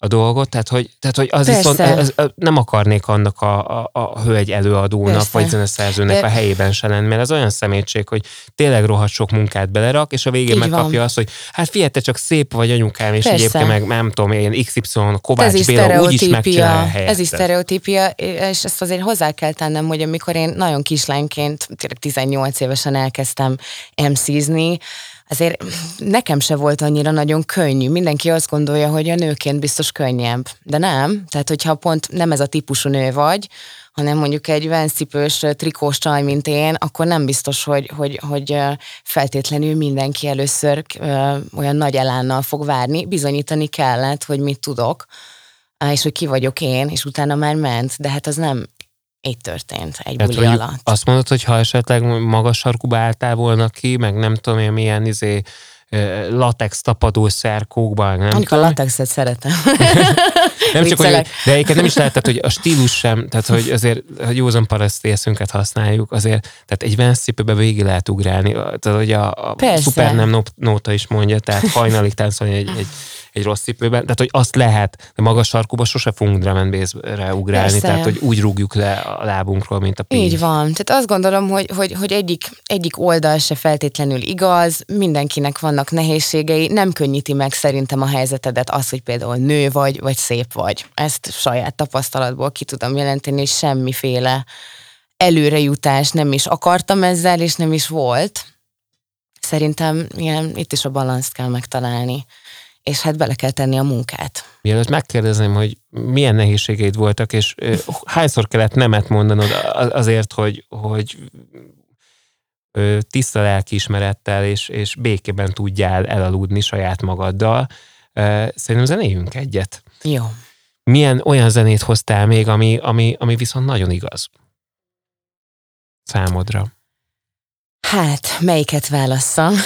a dolgot, tehát hogy, tehát, hogy az viszont ez, nem akarnék annak a, a, a hölgy előadónak, Persze. vagy zeneszerzőnek De... a helyében se lenni, mert az olyan szemétség, hogy tényleg rohadt sok munkát belerak, és a végén Így megkapja van. azt, hogy hát figyelj, te csak szép vagy anyukám, és Persze. egyébként meg nem tudom, én XY, Kovács ez Béla úgyis megcsinálja a Ez is sztereotípia, és ezt azért hozzá kell tennem, hogy amikor én nagyon kislányként, 18 évesen elkezdtem MC-zni, azért nekem se volt annyira nagyon könnyű. Mindenki azt gondolja, hogy a nőként biztos könnyebb. De nem. Tehát, hogyha pont nem ez a típusú nő vagy, hanem mondjuk egy venszipős trikós csaj, mint én, akkor nem biztos, hogy, hogy, hogy feltétlenül mindenki először olyan nagy elánnal fog várni. Bizonyítani kellett, hogy mit tudok, és hogy ki vagyok én, és utána már ment, de hát az nem így történt egy Tehát, buli alatt. Azt mondod, hogy ha esetleg magas sarkuba álltál volna ki, meg nem tudom én milyen izé, latex tapadó szerkókban. Nem Mondjuk a latexet szeretem. nem csak, hogy, de egyébként nem is lehet, tehát, hogy a stílus sem, tehát hogy azért, hogy józan paraszti eszünket használjuk, azért, tehát egy venszipőbe végig lehet ugrálni. Tehát, hogy a, a szuper nem nóta is mondja, tehát hajnalig táncolni egy, egy egy rossz cipőben, tehát hogy azt lehet, de magas sarkuba sose fogunk drum and bass-re ugrálni, Persze. tehát hogy úgy rúgjuk le a lábunkról, mint a pénz. Így van, tehát azt gondolom, hogy, hogy, hogy egyik, egyik oldal se feltétlenül igaz, mindenkinek vannak nehézségei, nem könnyíti meg szerintem a helyzetedet az, hogy például nő vagy, vagy szép vagy. Ezt saját tapasztalatból ki tudom jelenteni, és semmiféle előrejutás nem is akartam ezzel, és nem is volt. Szerintem ilyen, itt is a balanszt kell megtalálni és hát bele kell tenni a munkát. Mielőtt megkérdezném, hogy milyen nehézségeid voltak, és hányszor kellett nemet mondanod azért, hogy, hogy tiszta lelkiismerettel és, és békében tudjál elaludni saját magaddal. Szerintem zenéljünk egyet. Jó. Milyen olyan zenét hoztál még, ami, ami, ami viszont nagyon igaz számodra? Hát, melyiket válasszam?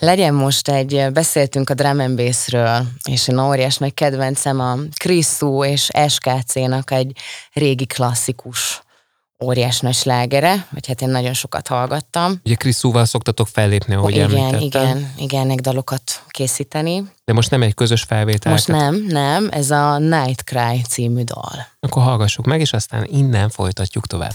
Legyen most egy, beszéltünk a drum and bassről, és én óriás nagy kedvencem a Kriszú és SKC-nak egy régi klasszikus óriás nagy slágere, vagy hát én nagyon sokat hallgattam. Ugye Kriszúval szoktatok fellépni, ahogy Igen, említettem. igen, igen, egy dalokat készíteni. De most nem egy közös felvétel. Most nem, nem, ez a Night Cry című dal. Akkor hallgassuk meg, és aztán innen folytatjuk tovább.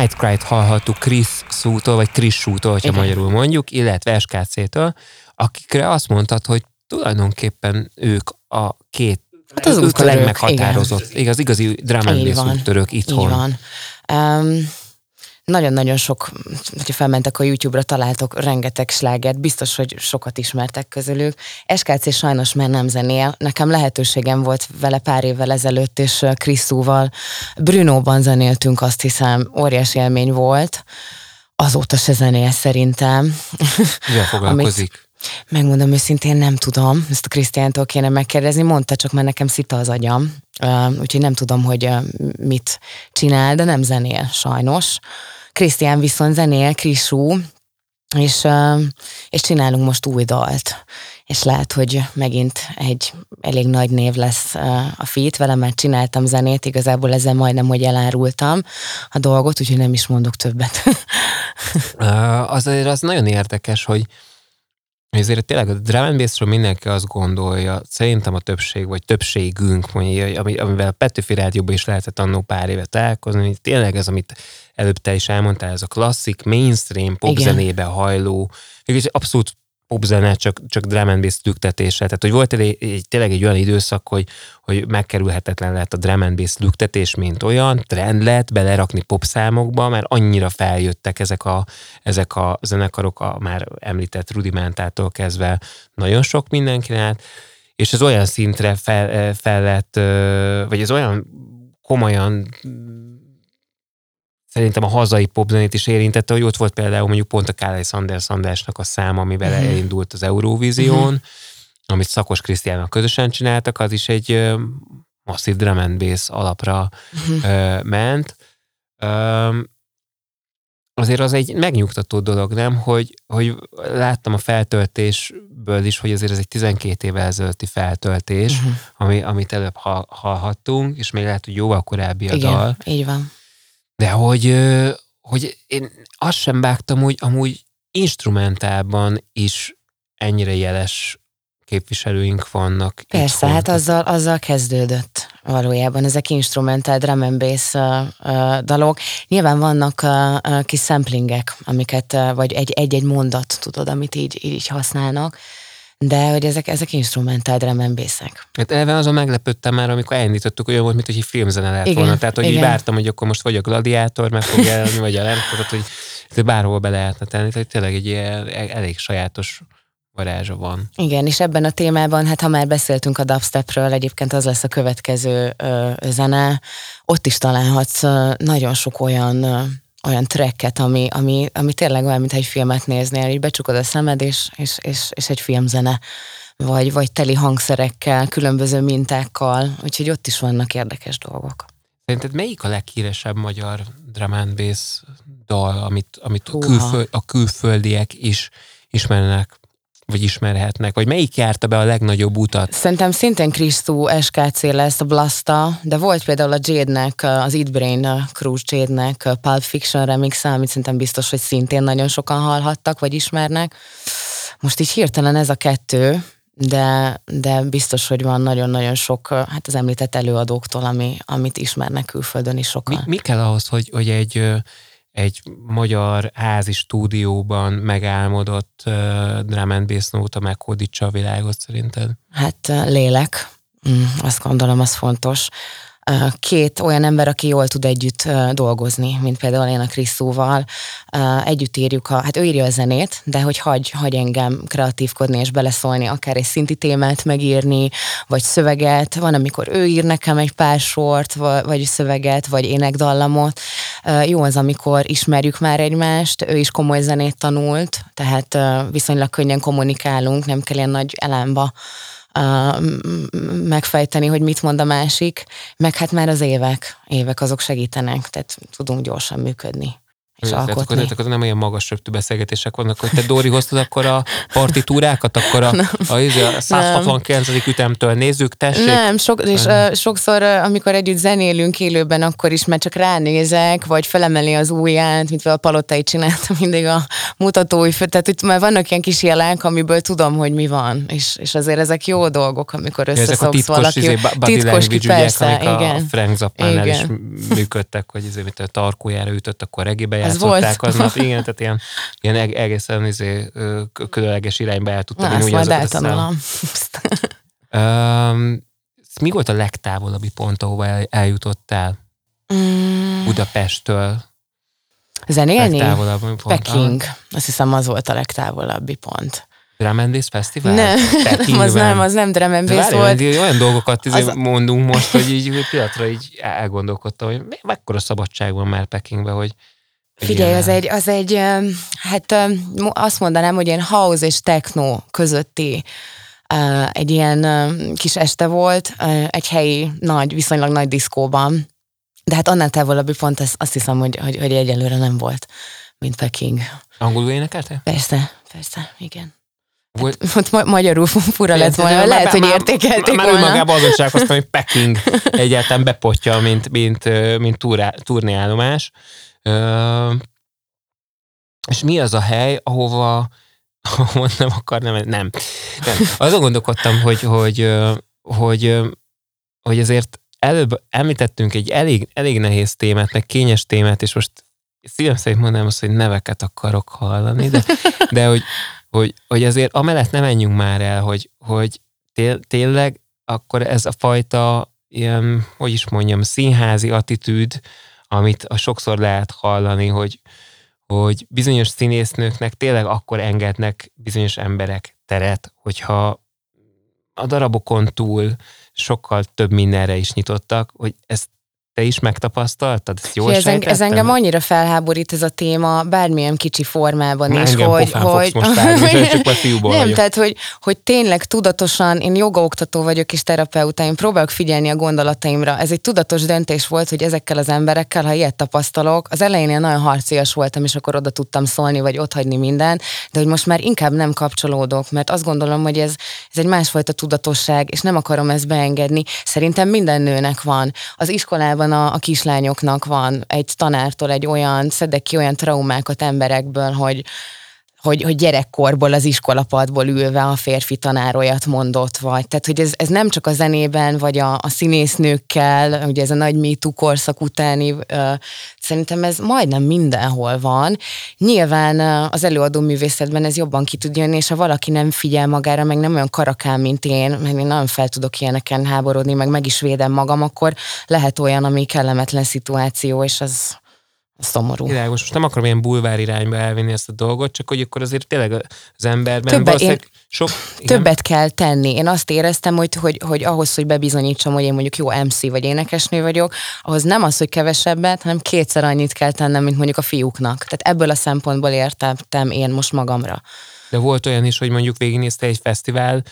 Miénk. Nightcry-t hallhattuk Chris Szútól, vagy Chris Sútól, hogyha Igen. magyarul mondjuk, illetve SKC-től, akikre azt mondtad, hogy tulajdonképpen ők a két Hát az ők a legmeghatározott, igen. igaz, igazi drum and bass úttörők itthon. Így van. Um, nagyon-nagyon sok, hogyha felmentek a YouTube-ra, találtok rengeteg slágert, biztos, hogy sokat ismertek közülük. SKC sajnos már nem zenél. Nekem lehetőségem volt vele pár évvel ezelőtt, és Kriszúval Brunóban zenéltünk, azt hiszem, óriási élmény volt. Azóta se zenél szerintem. Mivel foglalkozik? Amit, Megmondom őszintén, nem tudom, ezt a Krisztiántól kéne megkérdezni, mondta, csak már nekem szita az agyam, úgyhogy nem tudom, hogy mit csinál, de nem zenél sajnos. Krisztián viszont zenél, Krisú, és, és csinálunk most új dalt. És lehet, hogy megint egy elég nagy név lesz a fit, vele már csináltam zenét, igazából ezzel majdnem, hogy elárultam a dolgot, úgyhogy nem is mondok többet. azért az nagyon érdekes, hogy ezért tényleg a drum and mindenki azt gondolja, szerintem a többség, vagy többségünk, mondja, amivel a Petőfi Rádióban is lehetett annó pár évet találkozni, hogy tényleg ez, amit előbb te is elmondtál, ez a klasszik, mainstream popzenébe hajló, és abszolút popzene, csak, csak drum and bass lüktetése. Tehát, hogy volt egy, egy, tényleg egy olyan időszak, hogy, hogy megkerülhetetlen lett a drum and bass lüktetés, mint olyan, trend lett belerakni popszámokba, mert annyira feljöttek ezek a, ezek a zenekarok, a már említett rudimentától kezdve nagyon sok mindenkinek, és ez olyan szintre fel, fel lett, vagy ez olyan komolyan szerintem a hazai popzenét is érintette, hogy ott volt például mondjuk pont a Kálai Sanders Sandásnak a száma, amivel uh-huh. elindult az Eurovízión, uh-huh. amit Szakos Krisztiánnal közösen csináltak, az is egy masszív drum and bass alapra uh-huh. ment. azért az egy megnyugtató dolog, nem? Hogy, hogy láttam a feltöltésből is, hogy azért ez egy 12 évvel ezelőtti feltöltés, uh-huh. ami, amit előbb hallhattunk, és még lehet, hogy jóval korábbi a Igen, dal. így van. De hogy, hogy én azt sem vágtam, hogy amúgy instrumentálban is ennyire jeles képviselőink vannak. Persze, itthon. hát azzal, azzal kezdődött valójában ezek instrumentál drum and bass uh, uh, dalok. Nyilván vannak uh, uh, kis samplingek, amiket, uh, vagy egy-egy mondat, tudod, amit így, így használnak, de hogy ezek, ezek instrumentál dremembészek. Hát elve azon meglepődtem már, amikor elindítottuk, olyan volt, mint hogy egy filmzene lett igen, volna. Tehát, hogy igen. így vártam, hogy akkor most vagy a gladiátor meg fog jelenni, vagy a tehát, hogy bárhol be lehetne tenni. Tehát tényleg egy ilyen elég sajátos varázsa van. Igen, és ebben a témában, hát ha már beszéltünk a dubstepről, egyébként az lesz a következő ö, zene, ott is találhatsz ö, nagyon sok olyan ö, olyan tracket, ami, ami, ami tényleg olyan, mintha egy filmet néznél, így becsukod a szemed, és, és, és, és egy filmzene, vagy, vagy teli hangszerekkel, különböző mintákkal, úgyhogy ott is vannak érdekes dolgok. Szerinted melyik a leghíresebb magyar drum and bass dal, amit, amit a, külföld, a külföldiek is ismernek? Vagy ismerhetnek, vagy melyik járta be a legnagyobb utat? Szerintem szintén Krisztú SKC lesz a Blasta, de volt például a Jade-nek, az Eat Brain Cruise Jade-nek Pulp Fiction remix amit szerintem biztos, hogy szintén nagyon sokan hallhattak, vagy ismernek. Most így hirtelen ez a kettő, de, de biztos, hogy van nagyon-nagyon sok, hát az említett előadóktól, ami, amit ismernek külföldön is sokan. Mi, mi kell ahhoz, hogy, hogy egy egy magyar házi stúdióban megálmodott uh, drum and bass nóta meghódítsa a világot szerinted? Hát lélek, mm, azt gondolom, az fontos két olyan ember, aki jól tud együtt dolgozni, mint például én a Kriszóval. Együtt írjuk, a, hát ő írja a zenét, de hogy hagy, hagy engem kreatívkodni és beleszólni, akár egy szinti témát megírni, vagy szöveget. Van, amikor ő ír nekem egy pár sort, vagy szöveget, vagy énekdallamot. Jó az, amikor ismerjük már egymást, ő is komoly zenét tanult, tehát viszonylag könnyen kommunikálunk, nem kell ilyen nagy elámba megfejteni, hogy mit mond a másik, meg hát már az évek, évek azok segítenek, tehát tudunk gyorsan működni. És Tehát alkotni. akkor, akkor nem olyan magas rögtű beszélgetések vannak, hogy te Dóri hoztad akkor a partitúrákat, akkor a, a, a, a 169. ütemtől nézzük, tessék. Nem, sok, és uh, sokszor, amikor együtt zenélünk élőben, akkor is már csak ránézek, vagy felemeli az ujját, mint a palotai csináltam mindig a mutatói fő. Tehát itt már vannak ilyen kis jelek, amiből tudom, hogy mi van. És, és azért ezek jó dolgok, amikor a összeszoksz valaki. izé, titkos ki, ügyek, persze, a igen. Frank Zappánál is működtek, hogy izé, mint a tarkójára ütött, akkor regibe játszották volt. aznap. Igen, tehát ilyen, ilyen eg- egészen izé, különleges irányba el tudtam Na, ezt majd eltanulom. Öm, mi volt a legtávolabbi pont, ahova el, eljutottál Mm, Budapesttől? Zenélni? Legtávolabbi pont. Peking. Azt hiszem az volt a legtávolabbi pont. Drum and Bass Fesztivál? Nem, Pekingben? az nem, az nem drum and bass volt. olyan dolgokat izé Az- mondunk most, hogy így pillanatra így elgondolkodtam, hogy me- mekkora szabadság van már Pekingben, hogy Figyelj, az egy, az egy, hát azt mondanám, hogy ilyen house és techno közötti egy ilyen kis este volt, egy helyi, nagy, viszonylag nagy diszkóban. De hát annál távolabbi pont azt, azt hiszem, hogy, hogy, hogy egyelőre nem volt, mint Peking. Angolul énekelte? Persze, persze, igen. Volt, Ott ma- magyarul fura lett volna, de lehet, már- hogy már- értékelték Már volna. önmagában azon csálkoztam, hogy Peking egyáltalán bepotja, mint, mint, mint túrá, turnéállomás. Ö, és mi az a hely, ahova, ahova nem akar, nem, nem. nem. Azon gondolkodtam, hogy, hogy, hogy, hogy azért előbb említettünk egy elég, elég nehéz témát, meg kényes témát, és most szívem szerint mondanám azt, hogy neveket akarok hallani, de, de hogy, hogy, hogy azért amellett ne menjünk már el, hogy, hogy tényleg akkor ez a fajta ilyen, hogy is mondjam, színházi attitűd, amit a sokszor lehet hallani, hogy, hogy bizonyos színésznőknek tényleg akkor engednek bizonyos emberek teret, hogyha a darabokon túl sokkal több mindenre is nyitottak, hogy ezt te is megtapasztaltad? Ezt jól ez, eng- ez engem annyira felháborít ez a téma, bármilyen kicsi formában Na, is, hogy... hogy most mert csak a fiúból Nem, vagyok. tehát, hogy, hogy tényleg tudatosan, én jogaoktató vagyok és terapeuta, én próbálok figyelni a gondolataimra. Ez egy tudatos döntés volt, hogy ezekkel az emberekkel, ha ilyet tapasztalok, az elején én nagyon harcias voltam, és akkor oda tudtam szólni, vagy ott hagyni minden, de hogy most már inkább nem kapcsolódok, mert azt gondolom, hogy ez, ez egy másfajta tudatosság, és nem akarom ezt beengedni. Szerintem minden nőnek van. Az iskolában a, a kislányoknak van egy tanártól egy olyan, szedek ki olyan traumákat emberekből, hogy, hogy, hogy gyerekkorból az iskolapadból ülve a férfi tanár olyat mondott, vagy. Tehát, hogy ez, ez nem csak a zenében, vagy a, a színésznőkkel, ugye ez a nagy MeToo korszak utáni, ö, szerintem ez majdnem mindenhol van. Nyilván az előadó művészetben ez jobban ki tud jönni, és ha valaki nem figyel magára, meg nem olyan karakán, mint én, mert én nagyon fel tudok ilyeneken háborodni, meg meg is védem magam, akkor lehet olyan, ami kellemetlen szituáció, és az szomorú. Világos, most nem akarom ilyen bulvár irányba elvinni ezt a dolgot, csak hogy akkor azért tényleg az emberben Többet- valószínűleg sok... igen. Többet kell tenni. Én azt éreztem, hogy, hogy, hogy ahhoz, hogy bebizonyítsam, hogy én mondjuk jó MC vagy énekesnő vagyok, ahhoz nem az, hogy kevesebbet, hanem kétszer annyit kell tennem, mint mondjuk a fiúknak. Tehát ebből a szempontból értettem én most magamra. De volt olyan is, hogy mondjuk végignézte egy fesztivál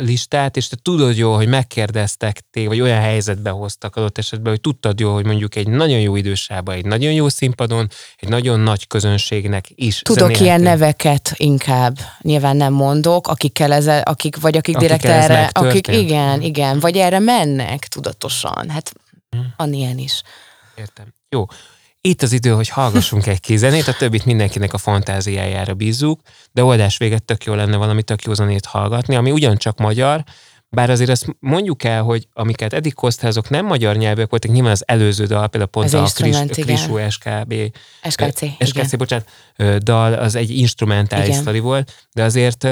listát, és te tudod jó, hogy megkérdeztek téged, vagy olyan helyzetbe hoztak adott esetben, hogy tudtad jó, hogy mondjuk egy nagyon jó idősában, egy nagyon jó színpadon, egy nagyon nagy közönségnek is Tudok zenélhető. ilyen neveket inkább, nyilván nem mondok, akikkel ez, akik, vagy akik direkt Akikkel ez erre, akik megtörtént. igen, igen, vagy erre mennek tudatosan. Hát van ilyen is. Értem. Jó. Itt az idő, hogy hallgassunk egy kis zenét, a többit mindenkinek a fantáziájára bízzuk, de oldás véget tök jó lenne valami tök jó zenét hallgatni, ami ugyancsak magyar, bár azért azt mondjuk el, hogy amiket eddig hoztál, azok nem magyar nyelvek voltak, nyilván az előző dal, például pont Az a. Krisú SKB, SKC, SKC, bocsánat, dal, az egy instrumentális sztori volt, de azért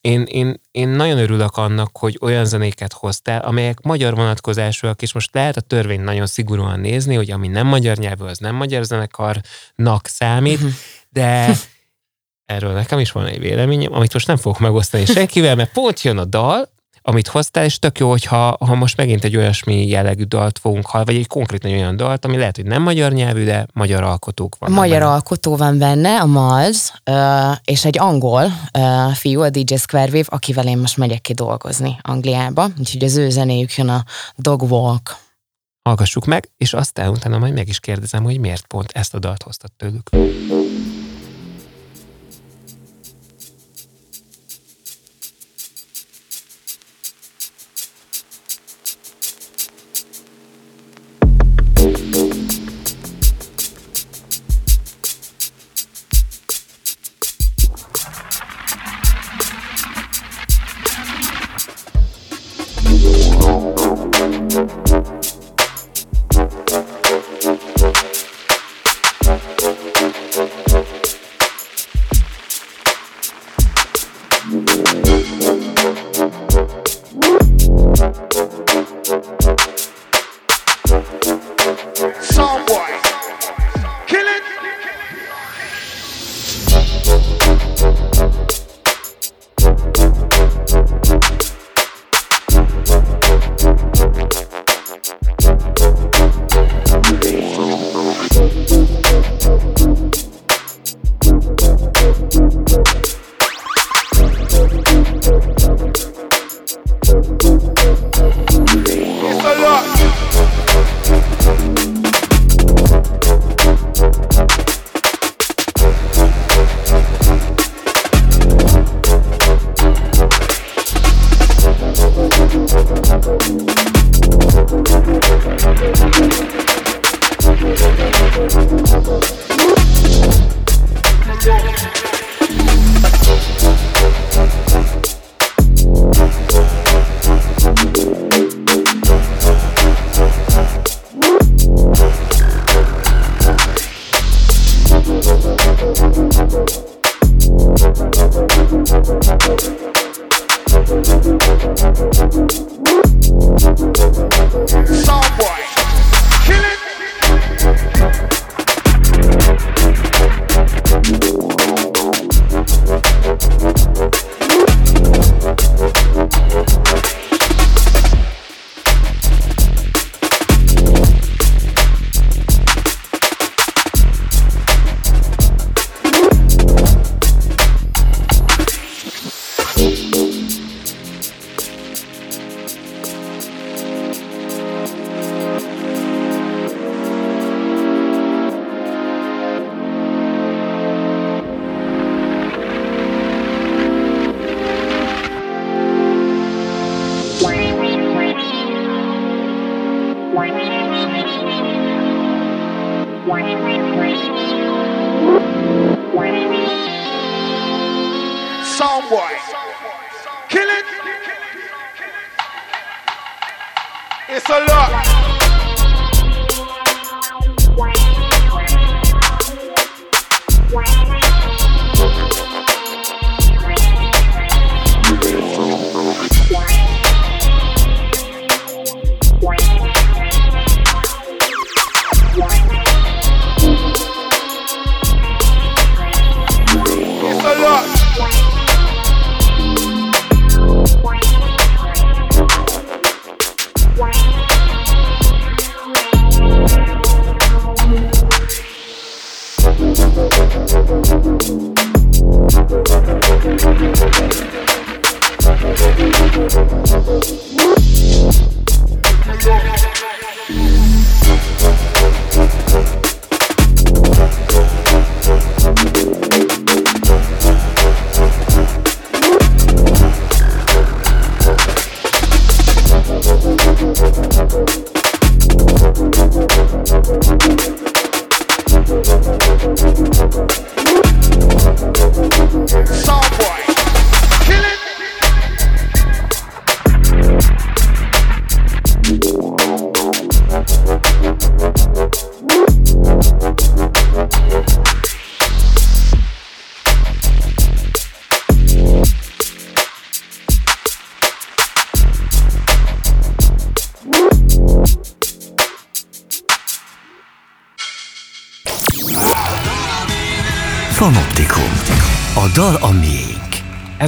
én, én, én nagyon örülök annak, hogy olyan zenéket hoztál, amelyek magyar vonatkozásúak, és most lehet a törvényt nagyon szigorúan nézni, hogy ami nem magyar nyelvű, az nem magyar zenekarnak számít, Mhm. de erről nekem is van egy véleményem, amit most nem fogok megosztani senkivel, mert pont jön a dal, amit hoztál, és tök jó, hogyha ha most megint egy olyasmi jellegű dalt fogunk hallani, vagy egy konkrétan olyan dalt, ami lehet, hogy nem magyar nyelvű, de magyar alkotók vannak. Magyar benne. alkotó van benne, a Malz, és egy angol fiú, a DJ Square Wave, akivel én most megyek ki dolgozni Angliába, úgyhogy az ő zenéjük jön a Dog Walk. hallgassuk meg, és aztán utána majd meg is kérdezem, hogy miért pont ezt a dalt hoztat tőlük.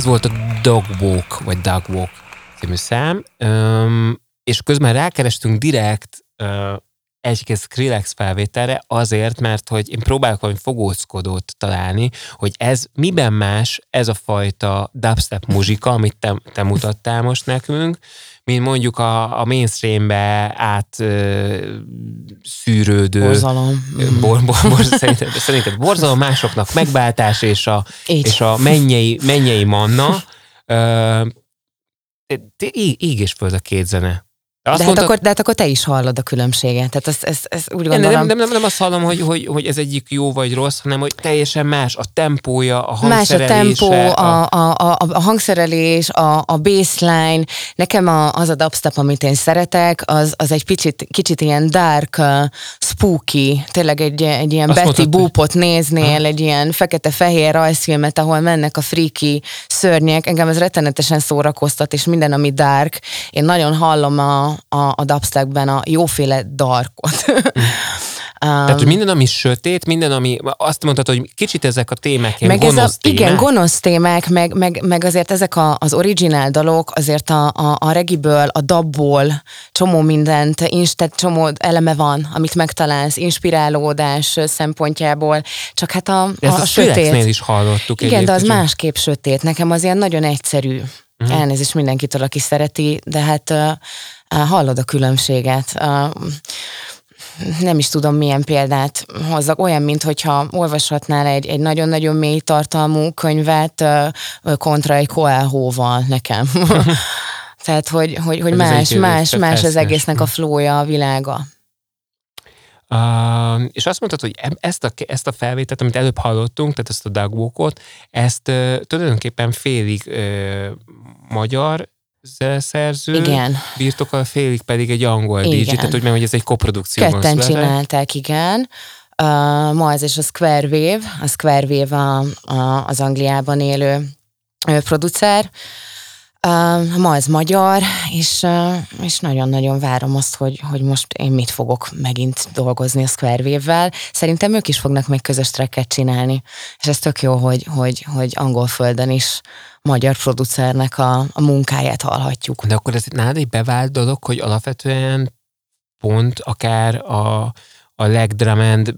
Ez volt a Dogwalk, vagy Dogwalk című szám, és közben rákerestünk direkt uh, egy Skrillex felvételre azért, mert hogy én próbálok valami fogózkodót találni, hogy ez miben más ez a fajta dubstep muzsika, amit te, te mutattál most nekünk, mint mondjuk a, a mainstreambe át ö, szűrődő... Borzalom. Bor, bor, bor, szerinted, szerinted borzalom, másoknak megváltás és a, és a mennyei, mennyei manna. Ö, ég és föld a két zene. De, hát mondta, akkor, de hát akkor te is hallod a különbséget. Tehát ezt, ezt, ezt úgy gondolom... Nem, nem, nem, nem azt hallom, hogy, hogy, hogy ez egyik jó vagy rossz, hanem hogy teljesen más a tempója, a hangszerelése. Más a tempó, a, a, a, a hangszerelés, a, a baseline. Nekem a, az a dubstep, amit én szeretek, az, az egy picit, kicsit ilyen dark, uh, spooky, tényleg egy, egy ilyen azt Betty Boopot néznél, ha? egy ilyen fekete-fehér rajzfilmet, ahol mennek a freaky szörnyek. Engem ez rettenetesen szórakoztat, és minden, ami dark. Én nagyon hallom a, a, a dubstepben a jóféle darkot. Um, Tehát, hogy minden, ami sötét, minden, ami azt mondtad, hogy kicsit ezek a témák, meg gonosz ez a, témák. Igen, gonosz témák, meg, meg, meg azért ezek a, az originál dalok, azért a, a, a regiből, a dabból csomó mindent, instet, csomó eleme van, amit megtalálsz, inspirálódás szempontjából, csak hát a, de a, a sötét. is hallottuk. Igen, de az másképp sötét. Nekem az ilyen nagyon egyszerű. Uh-huh. Elnézést mindenkitől, aki szereti, de hát hallod a különbséget. Nem is tudom, milyen példát hozzak. Olyan, mint hogyha olvashatnál egy, egy nagyon-nagyon mély tartalmú könyvet kontra egy Coelho-val nekem. Tehát, hogy, hogy, hogy más, más, más az egésznek a flója, a világa. Uh, és azt mondtad, hogy ezt a, ezt a felvételt, amit előbb hallottunk, tehát ezt a dagwalkot, ezt uh, tulajdonképpen félig uh, magyar, zeneszerző, igen. birtokal félig pedig egy angol igen. DJ, tehát hogy, hogy ez egy koprodukció. Ketten csinálták, igen. Uh, ma ez is a Square Wave, a Square Wave a, a, az Angliában élő producer. Uh, ma ez magyar, és, uh, és nagyon-nagyon várom azt, hogy, hogy most én mit fogok megint dolgozni a Square Wave-vel. Szerintem ők is fognak még közös tracket csinálni, és ez tök jó, hogy, hogy, hogy angol földön is magyar producernek a, a munkáját hallhatjuk. De akkor ez nálad egy bevált dolog, hogy alapvetően pont akár a, a legdramend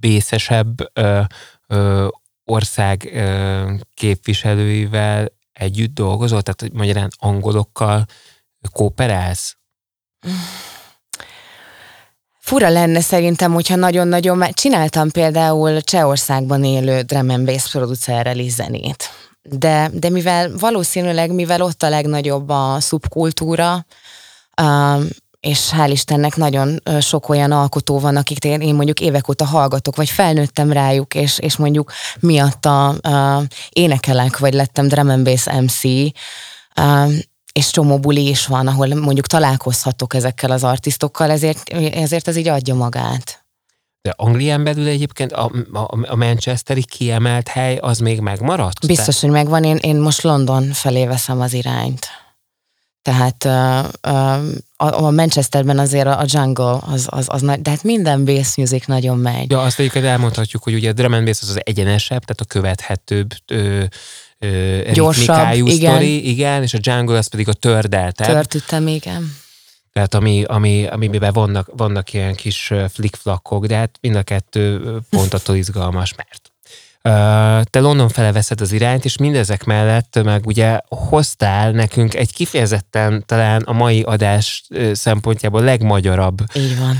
bészesebb ö, ö, ország ö, képviselőivel együtt dolgozol? Tehát, hogy magyarán angolokkal kooperálsz? Fura lenne szerintem, hogyha nagyon-nagyon... Csináltam például Csehországban élő drum and bass producerrel is zenét de, de mivel valószínűleg, mivel ott a legnagyobb a szubkultúra, um, és hál' Istennek nagyon sok olyan alkotó van, akik én, én mondjuk évek óta hallgatok, vagy felnőttem rájuk, és, és mondjuk miatta uh, énekelek, vagy lettem drum and bass MC, uh, és csomó buli is van, ahol mondjuk találkozhatok ezekkel az artistokkal, ezért, ezért ez így adja magát. De Anglián belül egyébként a, a, a Manchesteri kiemelt hely az még megmaradt? Biztos, hogy megvan. Én, én most London felé veszem az irányt. Tehát uh, uh, a, a Manchesterben azért a, a jungle az, az, az nagy, de hát minden bass music nagyon megy. Ja, azt egyébként elmondhatjuk, hogy ugye a drum and bass az az egyenesebb, tehát a követhetőbb, ö, ö, gyorsabb, igen. Story, igen, és a jungle az pedig a tördeltebb. Törtüttem, igen. Tehát ami, ami, amiben vannak, vannak ilyen kis flickflakkok, de hát mind a kettő pont attól izgalmas, mert te London fele veszed az irányt, és mindezek mellett meg ugye hoztál nekünk egy kifejezetten talán a mai adás szempontjából legmagyarabb Így van.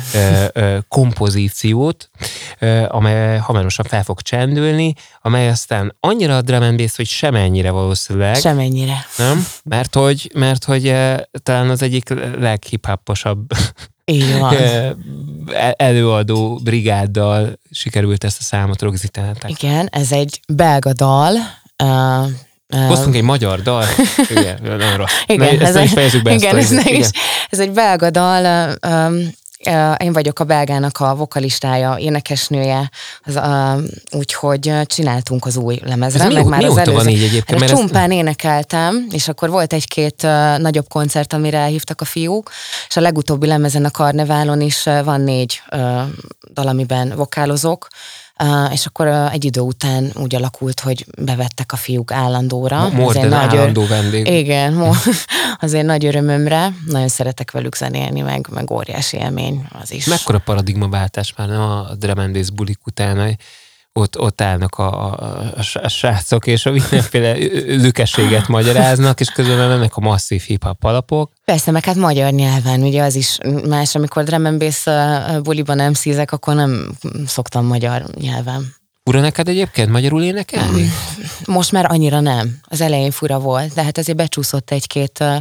kompozíciót, amely hamarosan fel fog csendülni, amely aztán annyira a drum and bass, hogy semennyire valószínűleg. Semennyire. Nem? Mert hogy, mert hogy talán az egyik leghiphoposabb így van. előadó brigáddal sikerült ezt a számot rögzítenetek. Igen, ez egy belga dal, uh, Hoztunk egy magyar dal. Igen, nagyon rossz. Igen, Na, ez, egy, fejezzük be igen, ezt ez, igen. ez egy belga dal, um, én vagyok a belgának a vokalistája, énekesnője, az, uh, úgyhogy csináltunk az új lemezre. Ez meg mi, már az előző. van így egyébként? Mert csumpán ezt... énekeltem, és akkor volt egy-két nagyobb koncert, amire elhívtak a fiúk, és a legutóbbi lemezen a Karneválon is van négy dal, amiben vokálozok, és akkor egy idő után úgy alakult, hogy bevettek a fiúk állandóra. Morden nagy állandó vendég. Igen, azért nagy örömömre. Nagyon szeretek velük zenélni, meg, meg óriási élmény az is. Mekkora paradigmaváltás már a drum bulik után, ott, ott állnak a, a, a srácok, és a mindenféle lükességet magyaráznak, és közben mennek a masszív hip-hop alapok. Persze, meg hát magyar nyelven, ugye az is más, amikor drum and bass buliban nem szízek, akkor nem szoktam magyar nyelven. Fura neked egyébként magyarul énekelni? Most már annyira nem. Az elején fura volt, de hát azért becsúszott egy-két uh,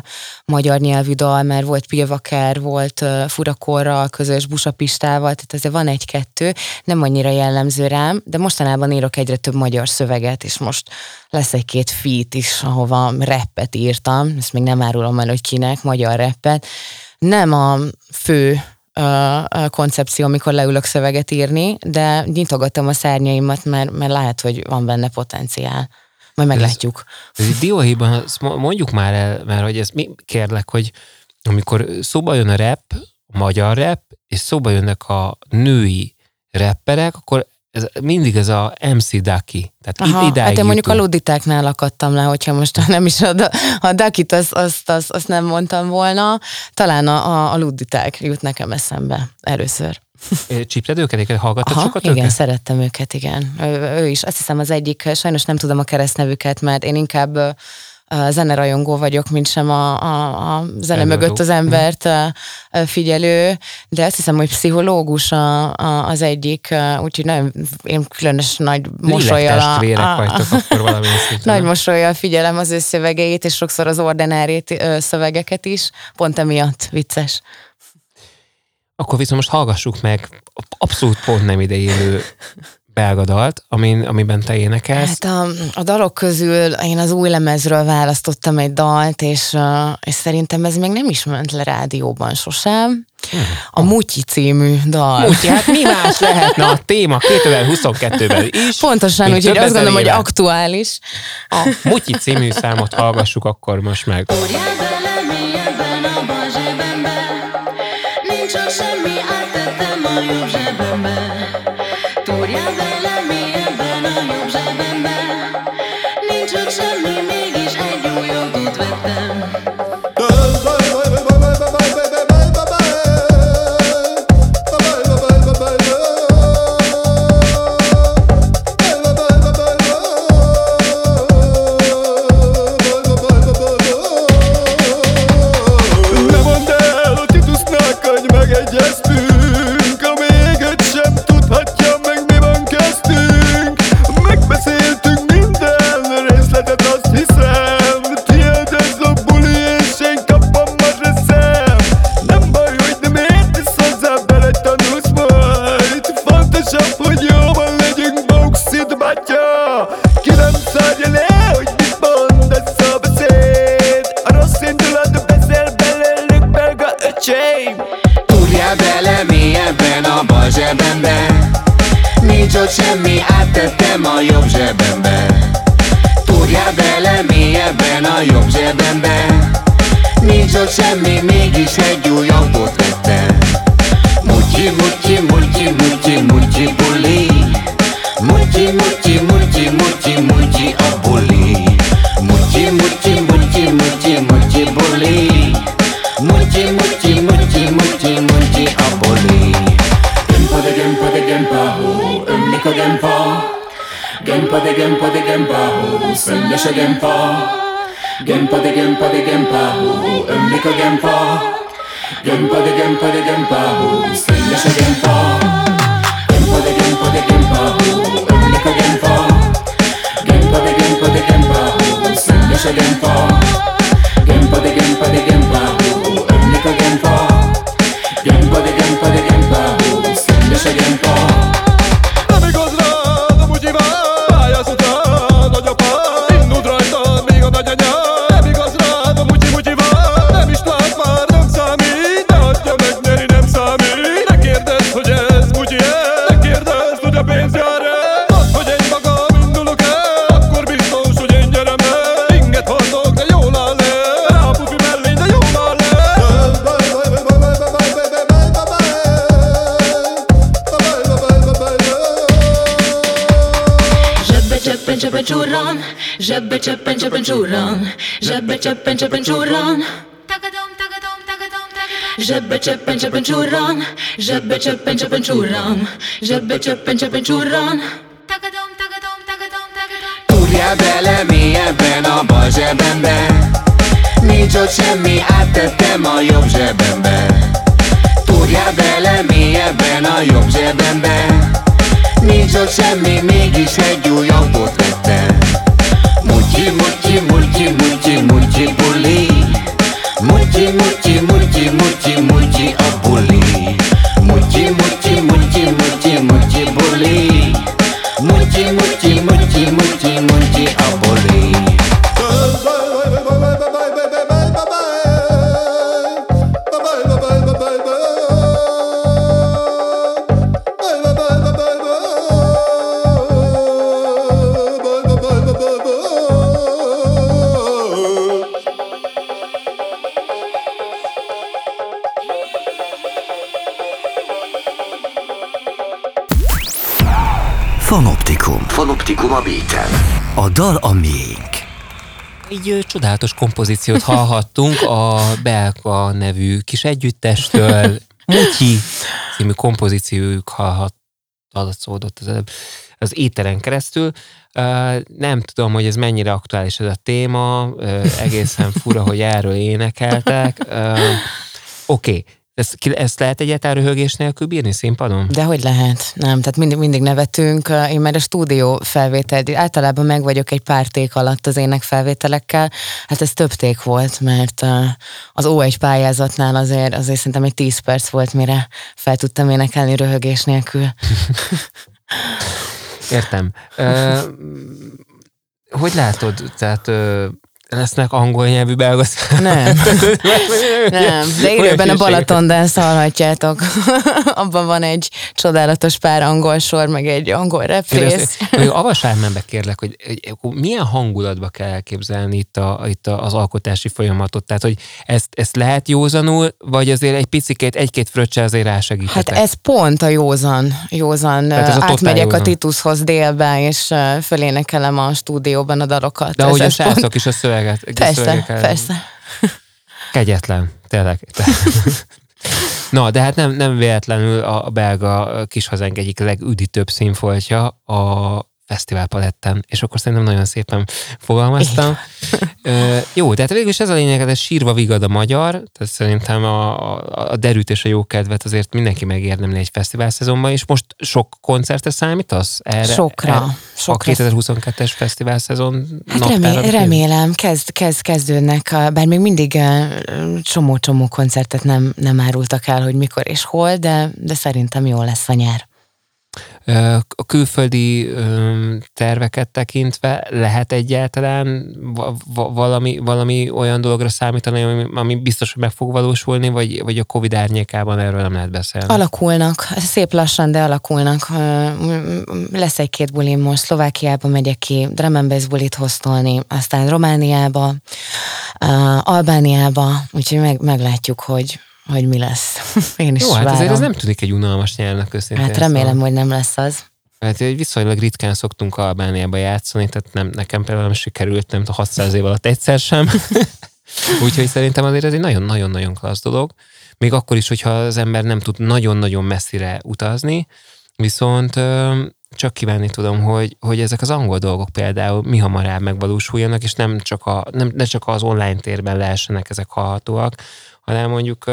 magyar nyelvű dal, mert volt Pilvaker, volt uh, Furakorral, közös Busapistával, tehát azért van egy-kettő, nem annyira jellemző rám, de mostanában írok egyre több magyar szöveget, és most lesz egy-két feat is, ahova rappet írtam, ezt még nem árulom el, hogy kinek, magyar rappet. Nem a fő a koncepció, amikor leülök szöveget írni, de nyitogatom a szárnyaimat, mert, mert lehet, hogy van benne potenciál. Majd meglátjuk. Ez, ez dióhéjban, mondjuk már el, mert hogy ez mi, kérlek, hogy amikor szóba jön a rap, a magyar rap, és szóba jönnek a női rapperek, akkor ez, mindig ez a MC Ducky. Tehát Aha, hát én mondjuk a luditáknál akadtam le, hogyha most nem is a, a Dakit, azt, azt, azt, azt nem mondtam volna, talán a, a, a luditák jut nekem eszembe először. Csípted őket? Hallgattad Aha, sokat igen, őket? szerettem őket, igen. Ő, ő is, azt hiszem az egyik, sajnos nem tudom a keresztnevüket, mert én inkább zenerajongó vagyok, mint sem a, a, a zene Előadó. mögött az embert figyelő, de azt hiszem, hogy pszichológus a, a, az egyik, úgyhogy nagyon, én különös nagy mosolyjal a, a, vagytok, akkor nagy mosolyjal figyelem az ő szövegeit, és sokszor az ordinárét szövegeket is, pont emiatt vicces. Akkor viszont most hallgassuk meg abszolút pont nem idejélő belga dalt, amin, amiben te énekelsz? Hát a, a dalok közül én az új lemezről választottam egy dalt, és, és szerintem ez még nem is ment le rádióban sosem. A Mutyi című dal. Mutyi, hát mi más lehetne a téma 2022-ben is? Pontosan, úgyhogy azt gondolom, hogy aktuális. A Mutyi című számot hallgassuk akkor most meg. Nincs Genpade genpade genpa ho Sendesha genpa Genpade genpade genpa ho Emlika genpa Genpade genpade genpa ho Sendesha genpa Genpade genpade genpa ho Emlika genpa Genpade genpade genpa ho Sendesha genpa Genpade genpade genpa ho Emlika genpa Genpade genpade genpa ho Sendesha genpa do do do penczurlon, żeby czepęcze penczurlon. Żeby czepęcze penczurlon, żeby czepęcze penczurlon, żeby czepęcze bele no boże będę. Nicio się mi, a te te moją że będę. Kurja bele mije beno, ją że będę. Nicio się mi, migi się dziują, Fanoptikum. Fanoptikum a beaten. A dal a miénk. Egy ö, csodálatos kompozíciót hallhattunk a Belka nevű kis együttestől. Mutyi című kompozíciójuk hallhat, hallatszódott az, előbb az éteren keresztül. Ö, Nem tudom, hogy ez mennyire aktuális ez a téma, Ö, egészen fura, hogy erről énekeltek. Oké, ezt, ezt lehet egyáltalán röhögés nélkül bírni színpadon? De hogy lehet? Nem, tehát mindig, mindig nevetünk. Én már a stúdió felvétel, általában meg vagyok egy pár ték alatt az ének felvételekkel. Hát ez több ték volt, mert az O1 pályázatnál azért, azért szerintem egy 10 perc volt, mire fel tudtam énekelni röhögés nélkül. Értem. Ö, hogy látod, tehát lesznek angol nyelvű belga Nem. Nem, de élőben a hülyeségek. Balaton hallhatjátok. Abban van egy csodálatos pár angol sor, meg egy angol représz. Avassál be kérlek, hogy, hogy milyen hangulatba kell elképzelni itt, a, itt a, az alkotási folyamatot? Tehát, hogy ezt, ezt lehet józanul, vagy azért egy picikét, egy-két fröccse azért Hát rásegítetek? ez pont a józan, józan. Tehát ez a Átmegyek józan. a Titushoz délbe, és fölénekelem a stúdióban a dalokat. De Ez- ahogy a ez pont- srácok is a szöveget. A Persze, persze. Kegyetlen, tényleg. Na, de hát nem, nem véletlenül a belga kishazánk egyik legüdítőbb színfoltja a fesztivál paletten, és akkor szerintem nagyon szépen fogalmaztam. Ö, jó, tehát végül is ez a lényeg, ez sírva vigad a magyar, tehát szerintem a, a, a derűt és a jó kedvet azért mindenki megérdemli egy fesztivál szezonban, és most sok koncertre számítasz erre? Sokra, erre? sokra. A 2022-es fesztivál szezon Hát remé- remélem, kezd, kezd, kezdődnek, a- bár még mindig csomó-csomó koncertet nem, nem árultak el, hogy mikor és hol, de, de szerintem jó lesz a nyár. A külföldi terveket tekintve lehet egyáltalán va- va- valami, valami olyan dologra számítani, ami, ami biztos, hogy meg fog valósulni, vagy, vagy a Covid árnyékában erről nem lehet beszélni? Alakulnak, szép lassan, de alakulnak. Lesz egy-két bulim most, Szlovákiába megyek ki, bass bulit hoztolni, aztán Romániába, Albániába, úgyhogy meg, meglátjuk, hogy, hogy mi lesz. Én is Jó, hát várom. azért ez nem tűnik egy unalmas nyelvnek őszintén. Hát remélem, hogy nem lesz az. Hát viszonylag ritkán szoktunk Albániába játszani, tehát nem, nekem például nem sikerült, nem tudom, 600 év alatt egyszer sem. Úgyhogy szerintem azért ez egy nagyon-nagyon-nagyon klassz dolog. Még akkor is, hogyha az ember nem tud nagyon-nagyon messzire utazni, viszont csak kívánni tudom, hogy, hogy ezek az angol dolgok például mi hamarabb megvalósuljanak, és nem csak, a, nem, ne csak az online térben lehessenek ezek hallhatóak, hanem mondjuk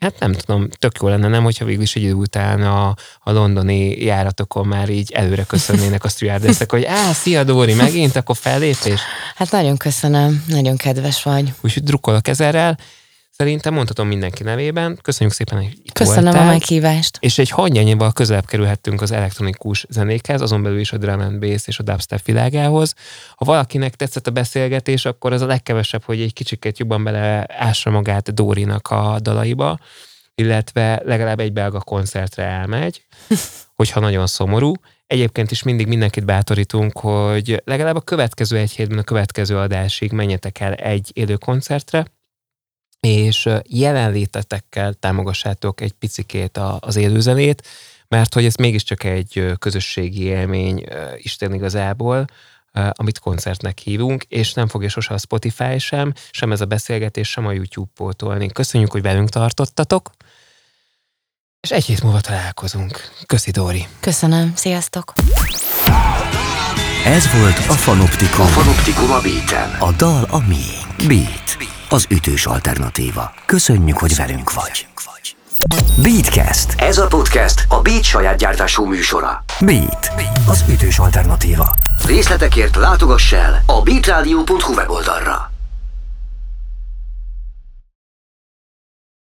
Hát nem tudom, tök jó lenne, nem, hogyha végül is egy idő után a, a londoni járatokon már így előre köszönnének a stewardessek, hogy á, szia Dóri, megint, akkor fellépés. Hát nagyon köszönöm, nagyon kedves vagy. Úgyhogy drukkolok ezerrel. Szerintem mondhatom mindenki nevében. Köszönjük szépen, hogy itt Köszönöm voltál. a meghívást. És egy hangyányival közelebb kerülhettünk az elektronikus zenékhez, azon belül is a drum and bass és a dubstep világához. Ha valakinek tetszett a beszélgetés, akkor az a legkevesebb, hogy egy kicsikét jobban beleássa magát Dórinak a dalaiba, illetve legalább egy belga koncertre elmegy, hogyha nagyon szomorú. Egyébként is mindig mindenkit bátorítunk, hogy legalább a következő egy hétben, a következő adásig menjetek el egy élő koncertre, és jelenlétetekkel támogassátok egy picikét a- az élőzenét, mert hogy ez mégiscsak egy közösségi élmény Isten igazából, amit koncertnek hívunk, és nem fogja sose a Spotify sem, sem ez a beszélgetés, sem a YouTube pótolni. Köszönjük, hogy velünk tartottatok, és egy hét múlva találkozunk. Köszi, Dóri. Köszönöm, sziasztok! Ez volt a Fanoptikum. A Fanoptikum a beat A dal a miénk. Beat. Az ütős alternatíva. Köszönjük, hogy velünk vagy. Beatcast. Ez a podcast a Beat saját gyártású műsora. Beat. Az ütős alternatíva. Részletekért látogass el a beatradio.hu weboldalra.